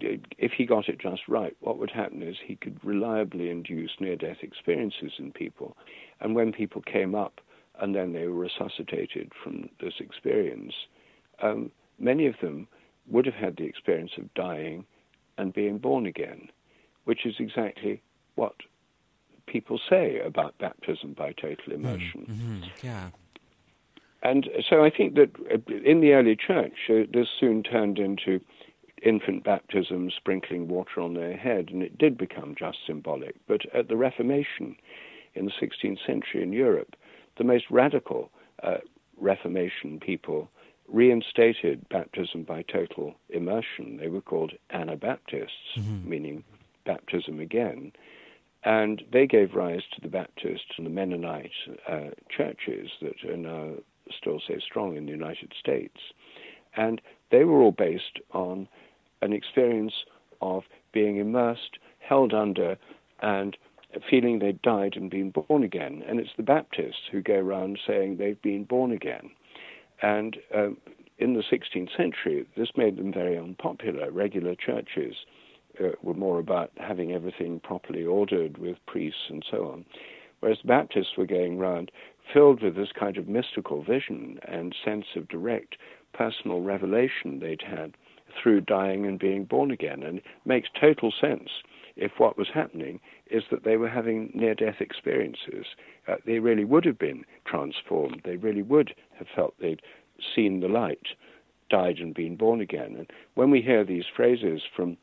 if he got it just right, what would happen is he could reliably induce near-death experiences in people. And when people came up and then they were resuscitated from this experience, um, many of them would have had the experience of dying and being born again, which is exactly what people say about baptism by total hmm. immersion. Mm-hmm. Yeah. And so I think that uh, in the early church, uh, this soon turned into infant baptism, sprinkling water on their head, and it did become just symbolic. But at the Reformation in the 16th century in Europe, the most radical uh, Reformation people reinstated baptism by total immersion. They were called Anabaptists, mm-hmm. meaning baptism again. And they gave rise to the Baptist and the Mennonite uh, churches that are now still so strong in the United States. And they were all based on an experience of being immersed, held under, and feeling they'd died and been born again. And it's the Baptists who go around saying they've been born again. And um, in the 16th century, this made them very unpopular. Regular churches uh, were more about having everything properly ordered with priests and so on. Whereas the Baptists were going around filled with this kind of mystical vision and sense of direct personal revelation they'd had through dying and being born again. And it makes total sense if what was happening is that they were having near death experiences. Uh, they really would have been transformed. They really would have felt they'd seen the light, died and been born again. And when we hear these phrases from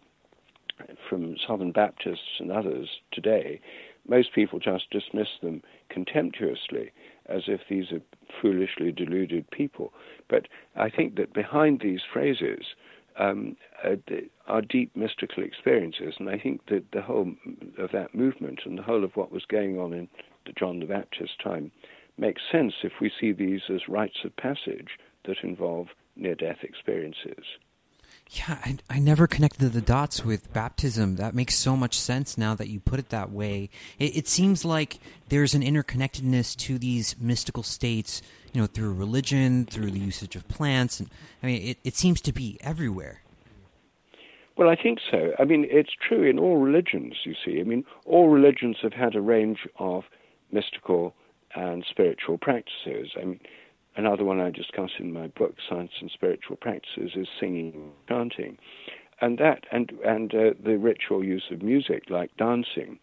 from Southern Baptists and others today, most people just dismiss them contemptuously as if these are foolishly deluded people. But I think that behind these phrases um, uh, are deep mystical experiences, and I think that the whole of that movement and the whole of what was going on in the John the Baptist time makes sense if we see these as rites of passage that involve near death experiences. Yeah, I, I never connected the dots with baptism. That makes so much sense now that you put it that way. It, it seems like there's an interconnectedness to these mystical states, you know, through religion, through the usage of plants, and I mean, it, it seems to be everywhere. Well, I think so. I mean, it's true in all religions, you see. I mean, all religions have had a range of mystical and spiritual practices. I mean, another one I discuss in my book, Science and Spiritual Practices, is singing, chanting, and that and and uh, the ritual use of music like dancing.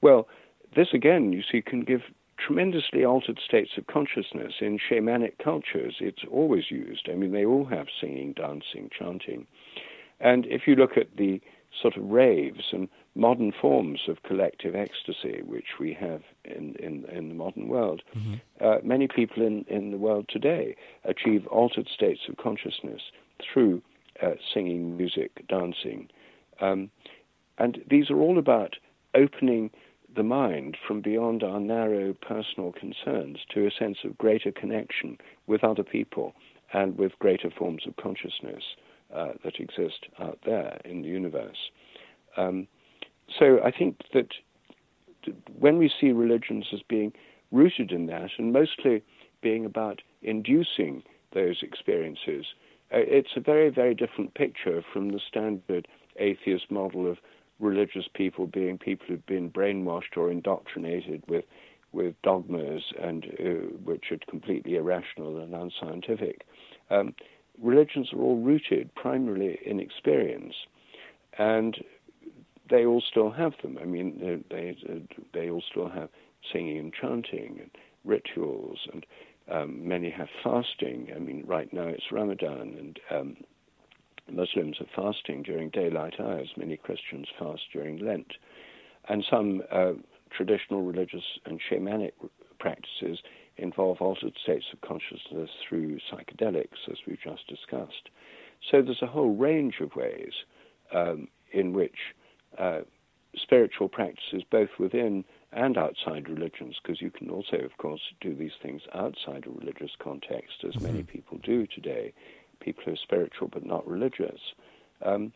Well, this again, you see, can give tremendously altered states of consciousness in shamanic cultures. It's always used. I mean, they all have singing, dancing, chanting, and if you look at the sort of raves and modern forms of collective ecstasy, which we have in, in, in the modern world, mm-hmm. uh, many people in, in the world today achieve altered states of consciousness through uh, singing, music, dancing. Um, and these are all about opening the mind from beyond our narrow personal concerns to a sense of greater connection with other people and with greater forms of consciousness uh, that exist out there in the universe. Um, so I think that when we see religions as being rooted in that and mostly being about inducing those experiences, uh, it's a very, very different picture from the standard atheist model of religious people being people who've been brainwashed or indoctrinated with with dogmas and uh, which are completely irrational and unscientific. Um, religions are all rooted primarily in experience, and they all still have them. I mean, they they all still have singing and chanting and rituals, and um, many have fasting. I mean, right now it's Ramadan, and um, Muslims are fasting during daylight hours. Many Christians fast during Lent, and some uh, traditional religious and shamanic practices involve altered states of consciousness through psychedelics, as we've just discussed. So there's a whole range of ways um, in which uh, spiritual practices, both within and outside religions, because you can also, of course, do these things outside a religious context, as mm-hmm. many people do today. People who are spiritual but not religious um,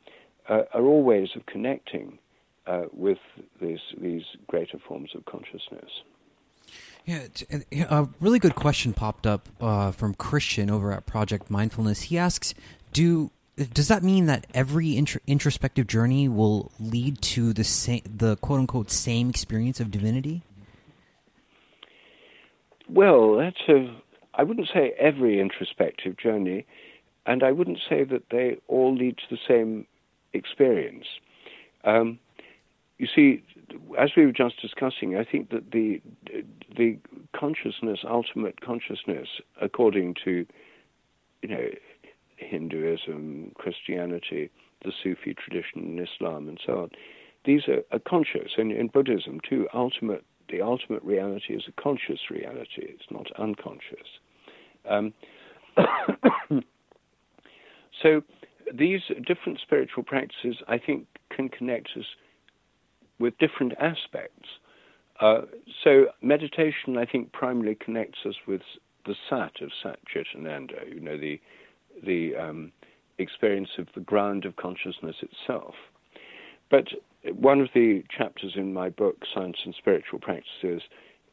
uh, are all ways of connecting uh, with these, these greater forms of consciousness. Yeah, a really good question popped up uh, from Christian over at Project Mindfulness. He asks, "Do does that mean that every intro introspective journey will lead to the same, the quote unquote same experience of divinity?" Well, that's a. I wouldn't say every introspective journey, and I wouldn't say that they all lead to the same experience. Um, you see, as we were just discussing, I think that the the consciousness, ultimate consciousness, according to you know Hinduism, Christianity, the Sufi tradition, and Islam, and so on, these are, are conscious. And in Buddhism, too, ultimate the ultimate reality is a conscious reality. It's not unconscious. Um, so these different spiritual practices, I think, can connect us with different aspects. Uh, so meditation, I think, primarily connects us with the sat of Sat Chit Ananda, you know, the, the um, experience of the ground of consciousness itself. But one of the chapters in my book, Science and Spiritual Practices,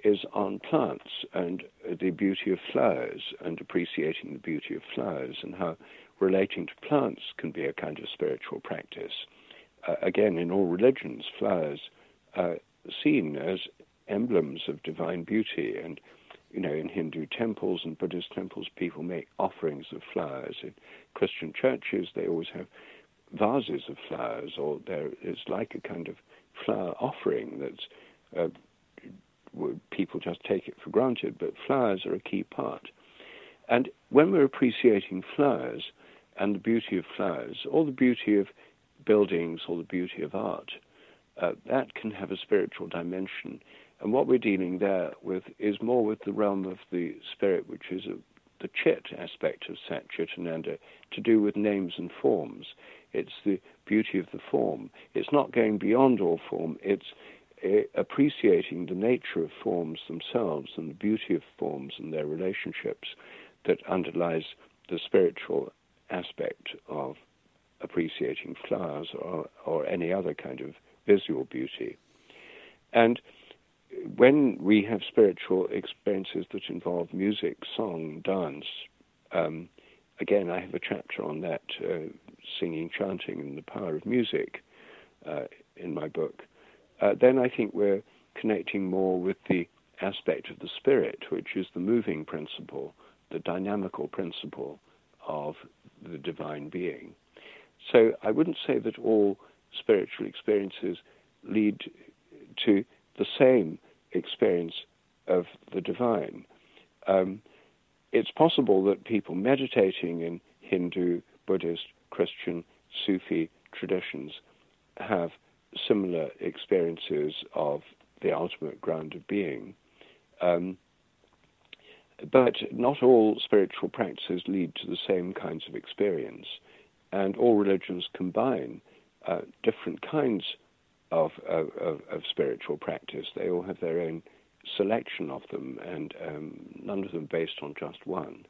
is on plants and the beauty of flowers and appreciating the beauty of flowers and how relating to plants can be a kind of spiritual practice uh, again, in all religions, flowers are seen as emblems of divine beauty. And, you know, in Hindu temples and Buddhist temples, people make offerings of flowers. In Christian churches, they always have vases of flowers, or there is like a kind of flower offering that's. Uh, people just take it for granted, but flowers are a key part. And when we're appreciating flowers and the beauty of flowers, or the beauty of buildings or the beauty of art, uh, that can have a spiritual dimension. And what we're dealing there with is more with the realm of the spirit, which is a, the chit aspect of Sat Chitananda, to do with names and forms. It's the beauty of the form. It's not going beyond all form. It's uh, appreciating the nature of forms themselves and the beauty of forms and their relationships that underlies the spiritual aspect of appreciating flowers or, or any other kind of visual beauty. And when we have spiritual experiences that involve music, song, dance, um, again, I have a chapter on that, uh, singing, chanting, and the power of music uh, in my book. Uh, then I think we're connecting more with the aspect of the spirit, which is the moving principle, the dynamical principle of the divine being. So I wouldn't say that all spiritual experiences lead to the same experience of the divine. Um, it's possible that people meditating in Hindu, Buddhist, Christian, Sufi traditions have similar experiences of the ultimate ground of being. Um, but not all spiritual practices lead to the same kinds of experience, and all religions combine uh, different kinds of, of, of, spiritual practice. They all have their own selection of them, and um, none of them based on just one.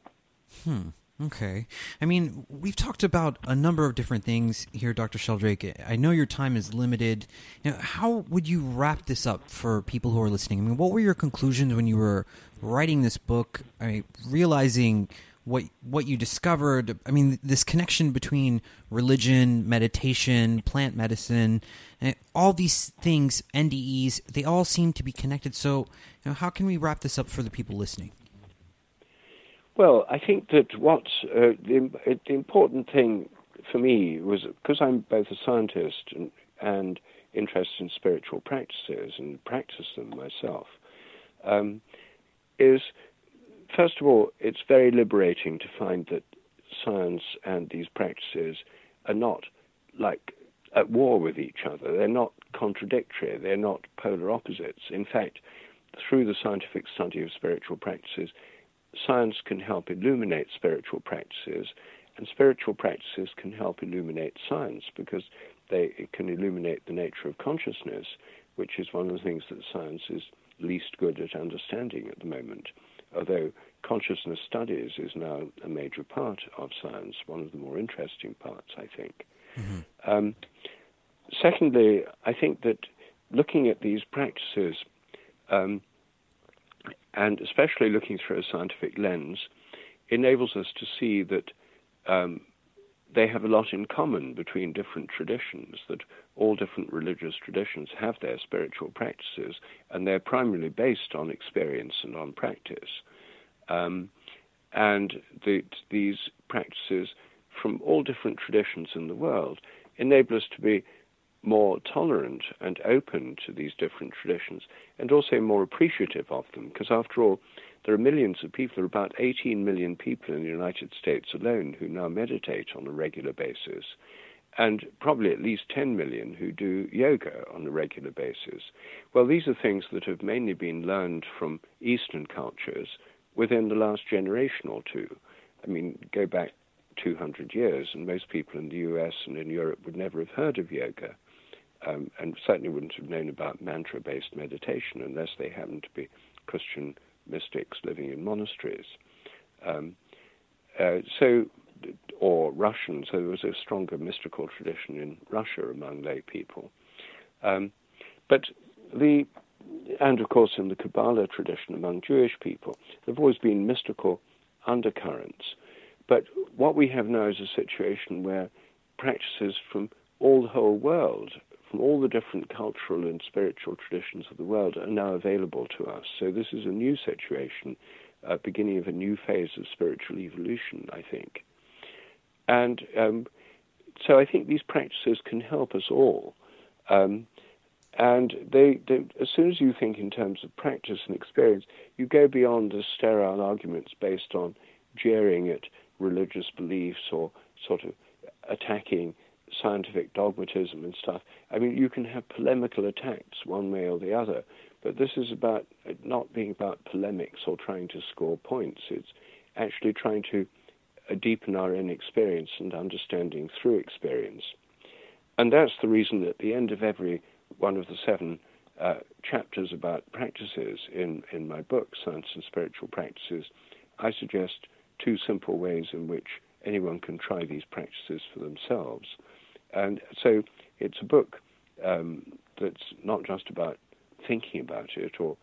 Hmm. Okay. I mean, we've talked about a number of different things here, Dr. Sheldrake. I know your time is limited. Now, how would you wrap this up for people who are listening? I mean, what were your conclusions when you were writing this book? I mean, realizing what what you discovered. I mean, this connection between religion, meditation, plant medicine, all these things, NDEs, they all seem to be connected. So, you know, how can we wrap this up for the people listening? Well, I think that what uh, the, the, important thing for me was because I'm both a scientist and, and, interested in spiritual practices and practice them myself, um, is first of all, it's very liberating to find that science and these practices are not like at war with each other. They're not contradictory. They're not polar opposites. In fact, through the scientific study of spiritual practices, science can help illuminate spiritual practices, and spiritual practices can help illuminate science because they can illuminate the nature of consciousness, which is one of the things that science is least good at understanding at the moment. Although consciousness studies is now a major part of science, one of the more interesting parts, I think. Mm-hmm. Um, secondly, I think that looking at these practices um, and especially looking through a scientific lens, enables us to see that um, they have a lot in common between different traditions, that all different religious traditions have their spiritual practices, and they're primarily based on experience and on practice. Um, and that these practices from all different traditions in the world enable us to be more tolerant and open to these different traditions and also more appreciative of them because after all there are millions of people there are about 18 million people in the United States alone who now meditate on a regular basis and probably at least 10 million who do yoga on a regular basis. Well these are things that have mainly been learned from eastern cultures within the last generation or two. I mean go back 200 years and most people in the US and in Europe would never have heard of yoga um, and certainly wouldn't have known about mantra based meditation unless they happened to be Christian mystics living in monasteries. Um, uh, so, or Russian, so there was a stronger mystical tradition in Russia among lay people. Um, but the, and of course in the Kabbalah tradition among Jewish people, there have always been mystical undercurrents. But what we have now is a situation where practices from all the whole world from all the different cultural and spiritual traditions of the world are now available to us. So this is a new situation, uh, beginning of a new phase of spiritual evolution, I think. And um, so I think these practices can help us all. Um, and they, they, as soon as you think in terms of practice and experience, you go beyond the sterile arguments based on jeering at religious beliefs or sort of attacking scientific dogmatism and stuff. I mean, you can have polemical attacks one way or the other, but this is about not being about polemics or trying to score points. It's actually trying to uh, deepen our own experience and understanding through experience. And that's the reason that at the end of every one of the seven uh, chapters about practices in, in my book, Science and Spiritual Practices, I suggest two simple ways in which anyone can try these practices for themselves. And so it's a book um, that's not just about thinking about it or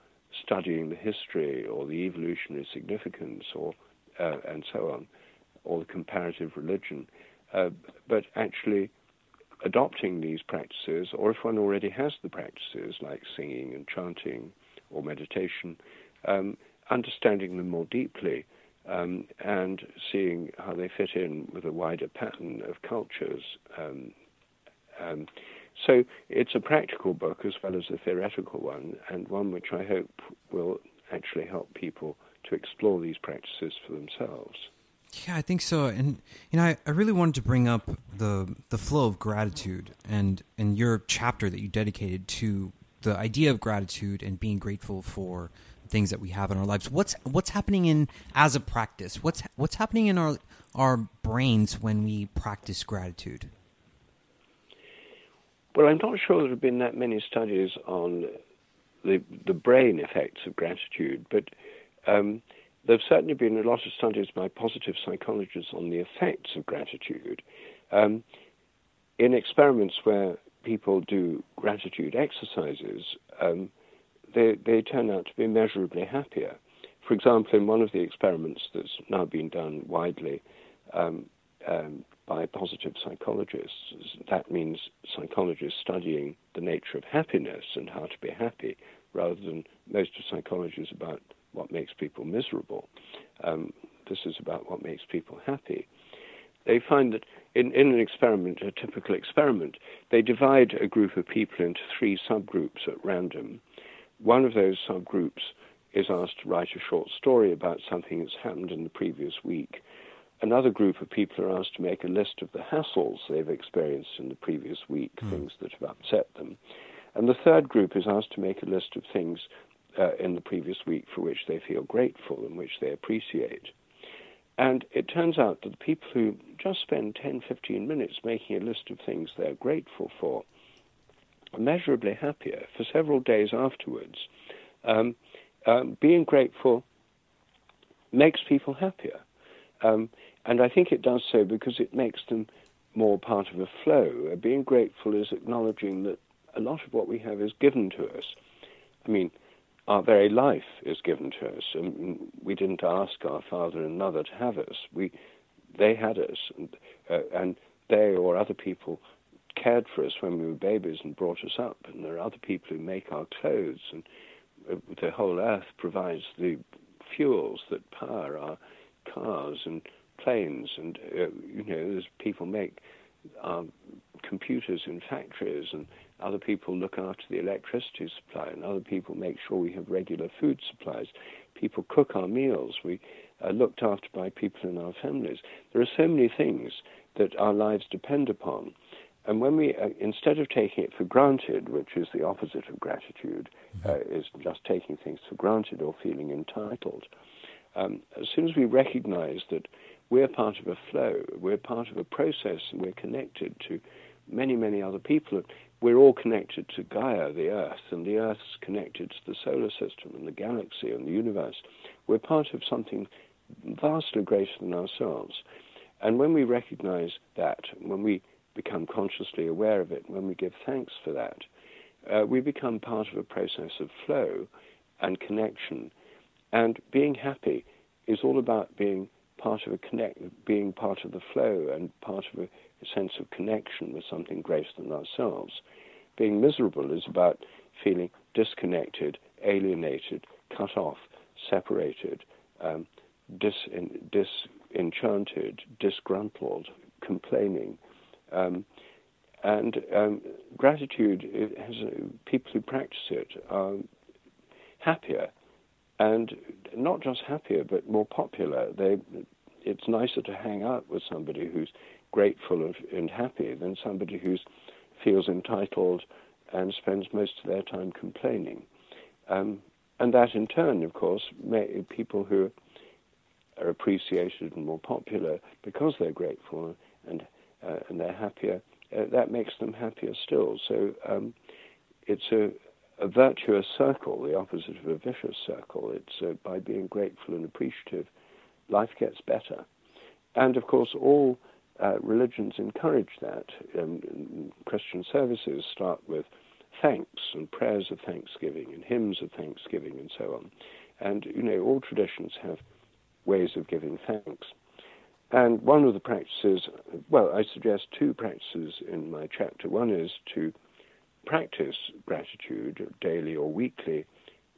studying the history or the evolutionary significance or uh, and so on, or the comparative religion, uh, but actually adopting these practices, or if one already has the practices like singing and chanting or meditation, um, understanding them more deeply um, and seeing how they fit in with a wider pattern of cultures. Um, um, so it's a practical book as well as a theoretical one, and one which I hope will actually help people to explore these practices for themselves. Yeah, I think so. And you know, I, I really wanted to bring up the the flow of gratitude and and your chapter that you dedicated to the idea of gratitude and being grateful for things that we have in our lives. What's what's happening in as a practice? What's what's happening in our our brains when we practice gratitude? Well, I'm not sure there have been that many studies on the the brain effects of gratitude, but um, there have certainly been a lot of studies by positive psychologists on the effects of gratitude. Um, in experiments where people do gratitude exercises, um, they, they turn out to be measurably happier. For example, in one of the experiments that's now been done widely um, um, by positive psychologists, that means psychologists studying the nature of happiness and how to be happy, rather than most of psychology is about what makes people miserable. Um, this is about what makes people happy. They find that in, in an experiment, a typical experiment, they divide a group of people into three subgroups at random. One of those subgroups is asked to write a short story about something that's happened in the previous week. Another group of people are asked to make a list of the hassles they've experienced in the previous week, mm. things that have upset them. And the third group is asked to make a list of things uh, in the previous week for which they feel grateful and which they appreciate. And it turns out that the people who just spend 10, 15 minutes making a list of things they're grateful for measurably happier for several days afterwards. Um, um, being grateful makes people happier. Um, and I think it does so because it makes them more part of a flow. Uh, being grateful is acknowledging that a lot of what we have is given to us. I mean, our very life is given to us. And we didn't ask our father and mother to have us. We, they had us, and, uh, and they or other people cared for us when we were babies and brought us up. And there are other people who make our clothes, and uh, the whole earth provides the fuels that power our cars and planes. And uh, you know, there's people make our computers in factories and other people look after the electricity supply, and other people make sure we have regular food supplies. People cook our meals. We are looked after by people in our families. There are so many things that our lives depend upon. And when we, uh, instead of taking it for granted, which is the opposite of gratitude, mm-hmm. uh, is just taking things for granted or feeling entitled, um, as soon as we recognize that we're part of a flow, we're part of a process, and we're connected to many, many other people, we're all connected to Gaia, the Earth, and the Earth's connected to the solar system and the galaxy and the universe. We're part of something vastly greater than ourselves. And when we recognize that, when we become consciously aware of it, when we give thanks for that, uh, we become part of a process of flow and connection. And being happy is all about being part of a connect, being part of the flow and part of a sense of connection with something greater than ourselves. Being miserable is about feeling disconnected, alienated, cut off, separated, um, dis- disenchanted, disgruntled, complaining. Um, and um, gratitude has people who practice it are happier, and not just happier, but more popular. They, it's nicer to hang out with somebody who's grateful and happy than somebody who feels entitled and spends most of their time complaining. Um, and that, in turn, of course, may, people who are appreciated and more popular because they're grateful and uh, and they're happier, uh, that makes them happier still. So um, it's a, a, virtuous circle, the opposite of a vicious circle. It's uh, by being grateful and appreciative, life gets better. And of course, all uh, religions encourage that. Um, Christian services start with thanks and prayers of thanksgiving and hymns of thanksgiving and so on. And, you know, all traditions have ways of giving thanks. And one of the practices, well, I suggest two practices in my chapter. One is to practice gratitude daily or weekly,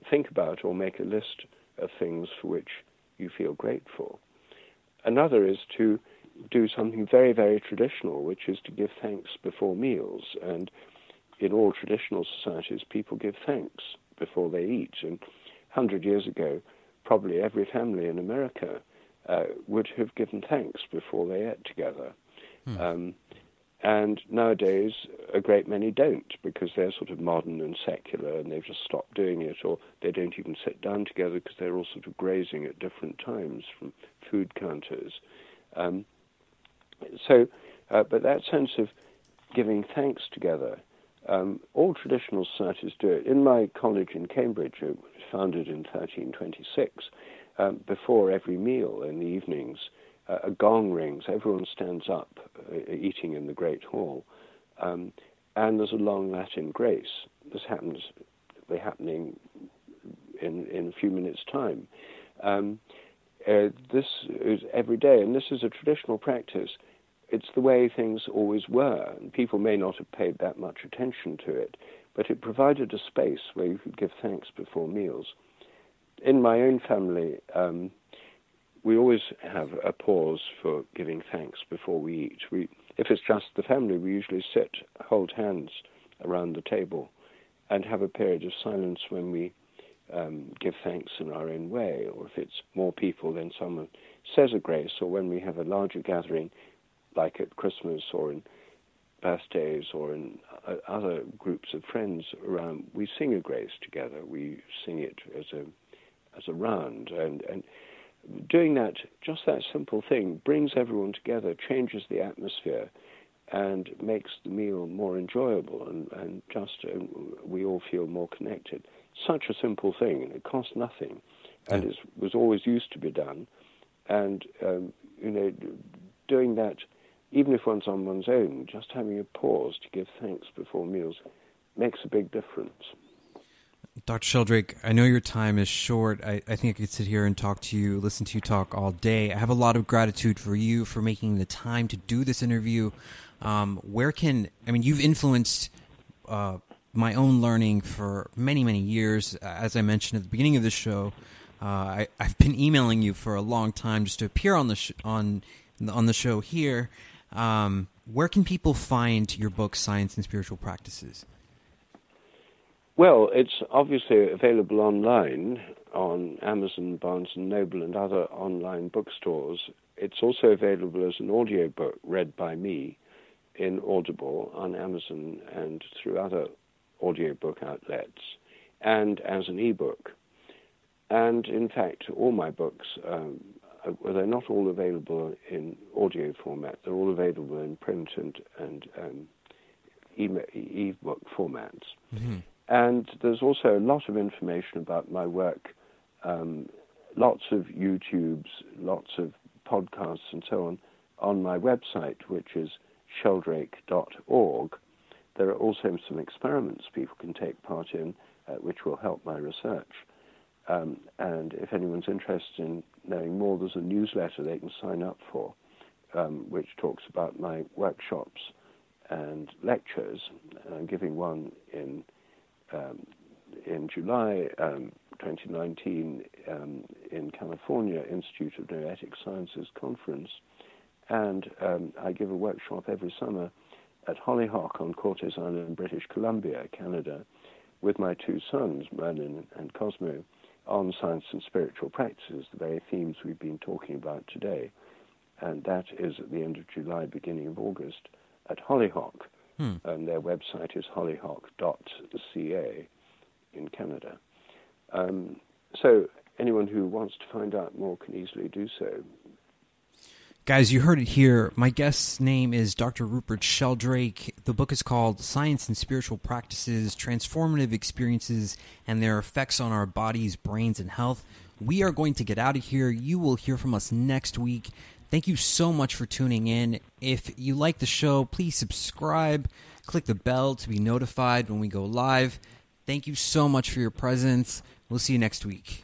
think about or make a list of things for which you feel grateful. Another is to do something very, very traditional, which is to give thanks before meals. And in all traditional societies, people give thanks before they eat. And 100 years ago, probably every family in America uh, would have given thanks before they ate together. Hmm. Um, And nowadays, a great many don't because they're sort of modern and secular and they've just stopped doing it, or they don't even sit down together because they're all sort of grazing at different times from food counters. Um, so, uh, but that sense of giving thanks together, um, all traditional societies do it. In my college in Cambridge, it was founded in 1326, um, before every meal in the evenings, uh, a gong rings, everyone stands up uh, eating in the Great Hall, um, and there's a long Latin grace. This happens, they happening in, in a few minutes' time. Um, uh, this is every day, and this is a traditional practice. It's the way things always were, and people may not have paid that much attention to it, but it provided a space where you could give thanks before meals. In my own family, um, we always have a pause for giving thanks before we eat. We, if it's just the family, we usually sit, hold hands around the table, and have a period of silence when we um, give thanks in our own way. Or if it's more people, then someone says a grace. Or when we have a larger gathering, like at Christmas or in birthdays or in uh, other groups of friends around, we sing a grace together. We sing it as a as a round, and and doing that, just that simple thing, brings everyone together, changes the atmosphere, and makes the meal more enjoyable, and, and just uh, we all feel more connected. Such a simple thing, and it costs nothing, and it was always used to be done. And um, you know, doing that, even if one's on one's own, just having a pause to give thanks before meals makes a big difference. Dr. Sheldrake, I know your time is short. I, I, think I could sit here and talk to you, listen to you talk all day. I have a lot of gratitude for you for making the time to do this interview. Um, where can, I mean, you've influenced uh, my own learning for many, many years. As I mentioned at the beginning of the show, uh, I, have been emailing you for a long time just to appear on the, sh- on, on the show here. Um, where can people find your book, Science and Spiritual Practices? Well, it's obviously available online on Amazon, Barnes and Noble, and other online bookstores. It's also available as an audio book read by me in Audible on Amazon and through other audiobook outlets, and as an ebook. And in fact, all my books, um, well, they're not all available in audio format. They're all available in print and and um, formats. Mm-hmm. And there's also a lot of information about my work, um, lots of YouTubes, lots of podcasts, and so on, on my website, which is sheldrake.org. There are also some experiments people can take part in, uh, which will help my research. Um, and if anyone's interested in knowing more, there's a newsletter they can sign up for, um, which talks about my workshops and lectures. I'm giving one in um, in July um, 2019 um, in California Institute of Noetic Sciences conference, and um, I give a workshop every summer at Hollyhock on Cortes Island, British Columbia, Canada, with my two sons, Merlin and Cosmo, on science and spiritual practices, the very themes we've been talking about today. And that is at the end of July, beginning of August, at Hollyhock. Hmm. And their website is hollyhock.ca in Canada. Um, so anyone who wants to find out more can easily do so. Guys, you heard it here. My guest's name is Dr. Rupert Sheldrake. The book is called Science and Spiritual Practices Transformative Experiences and Their Effects on Our Bodies, Brains, and Health. We are going to get out of here. You will hear from us next week. Thank you so much for tuning in. If you like the show, please subscribe, click the bell to be notified when we go live. Thank you so much for your presence. We'll see you next week.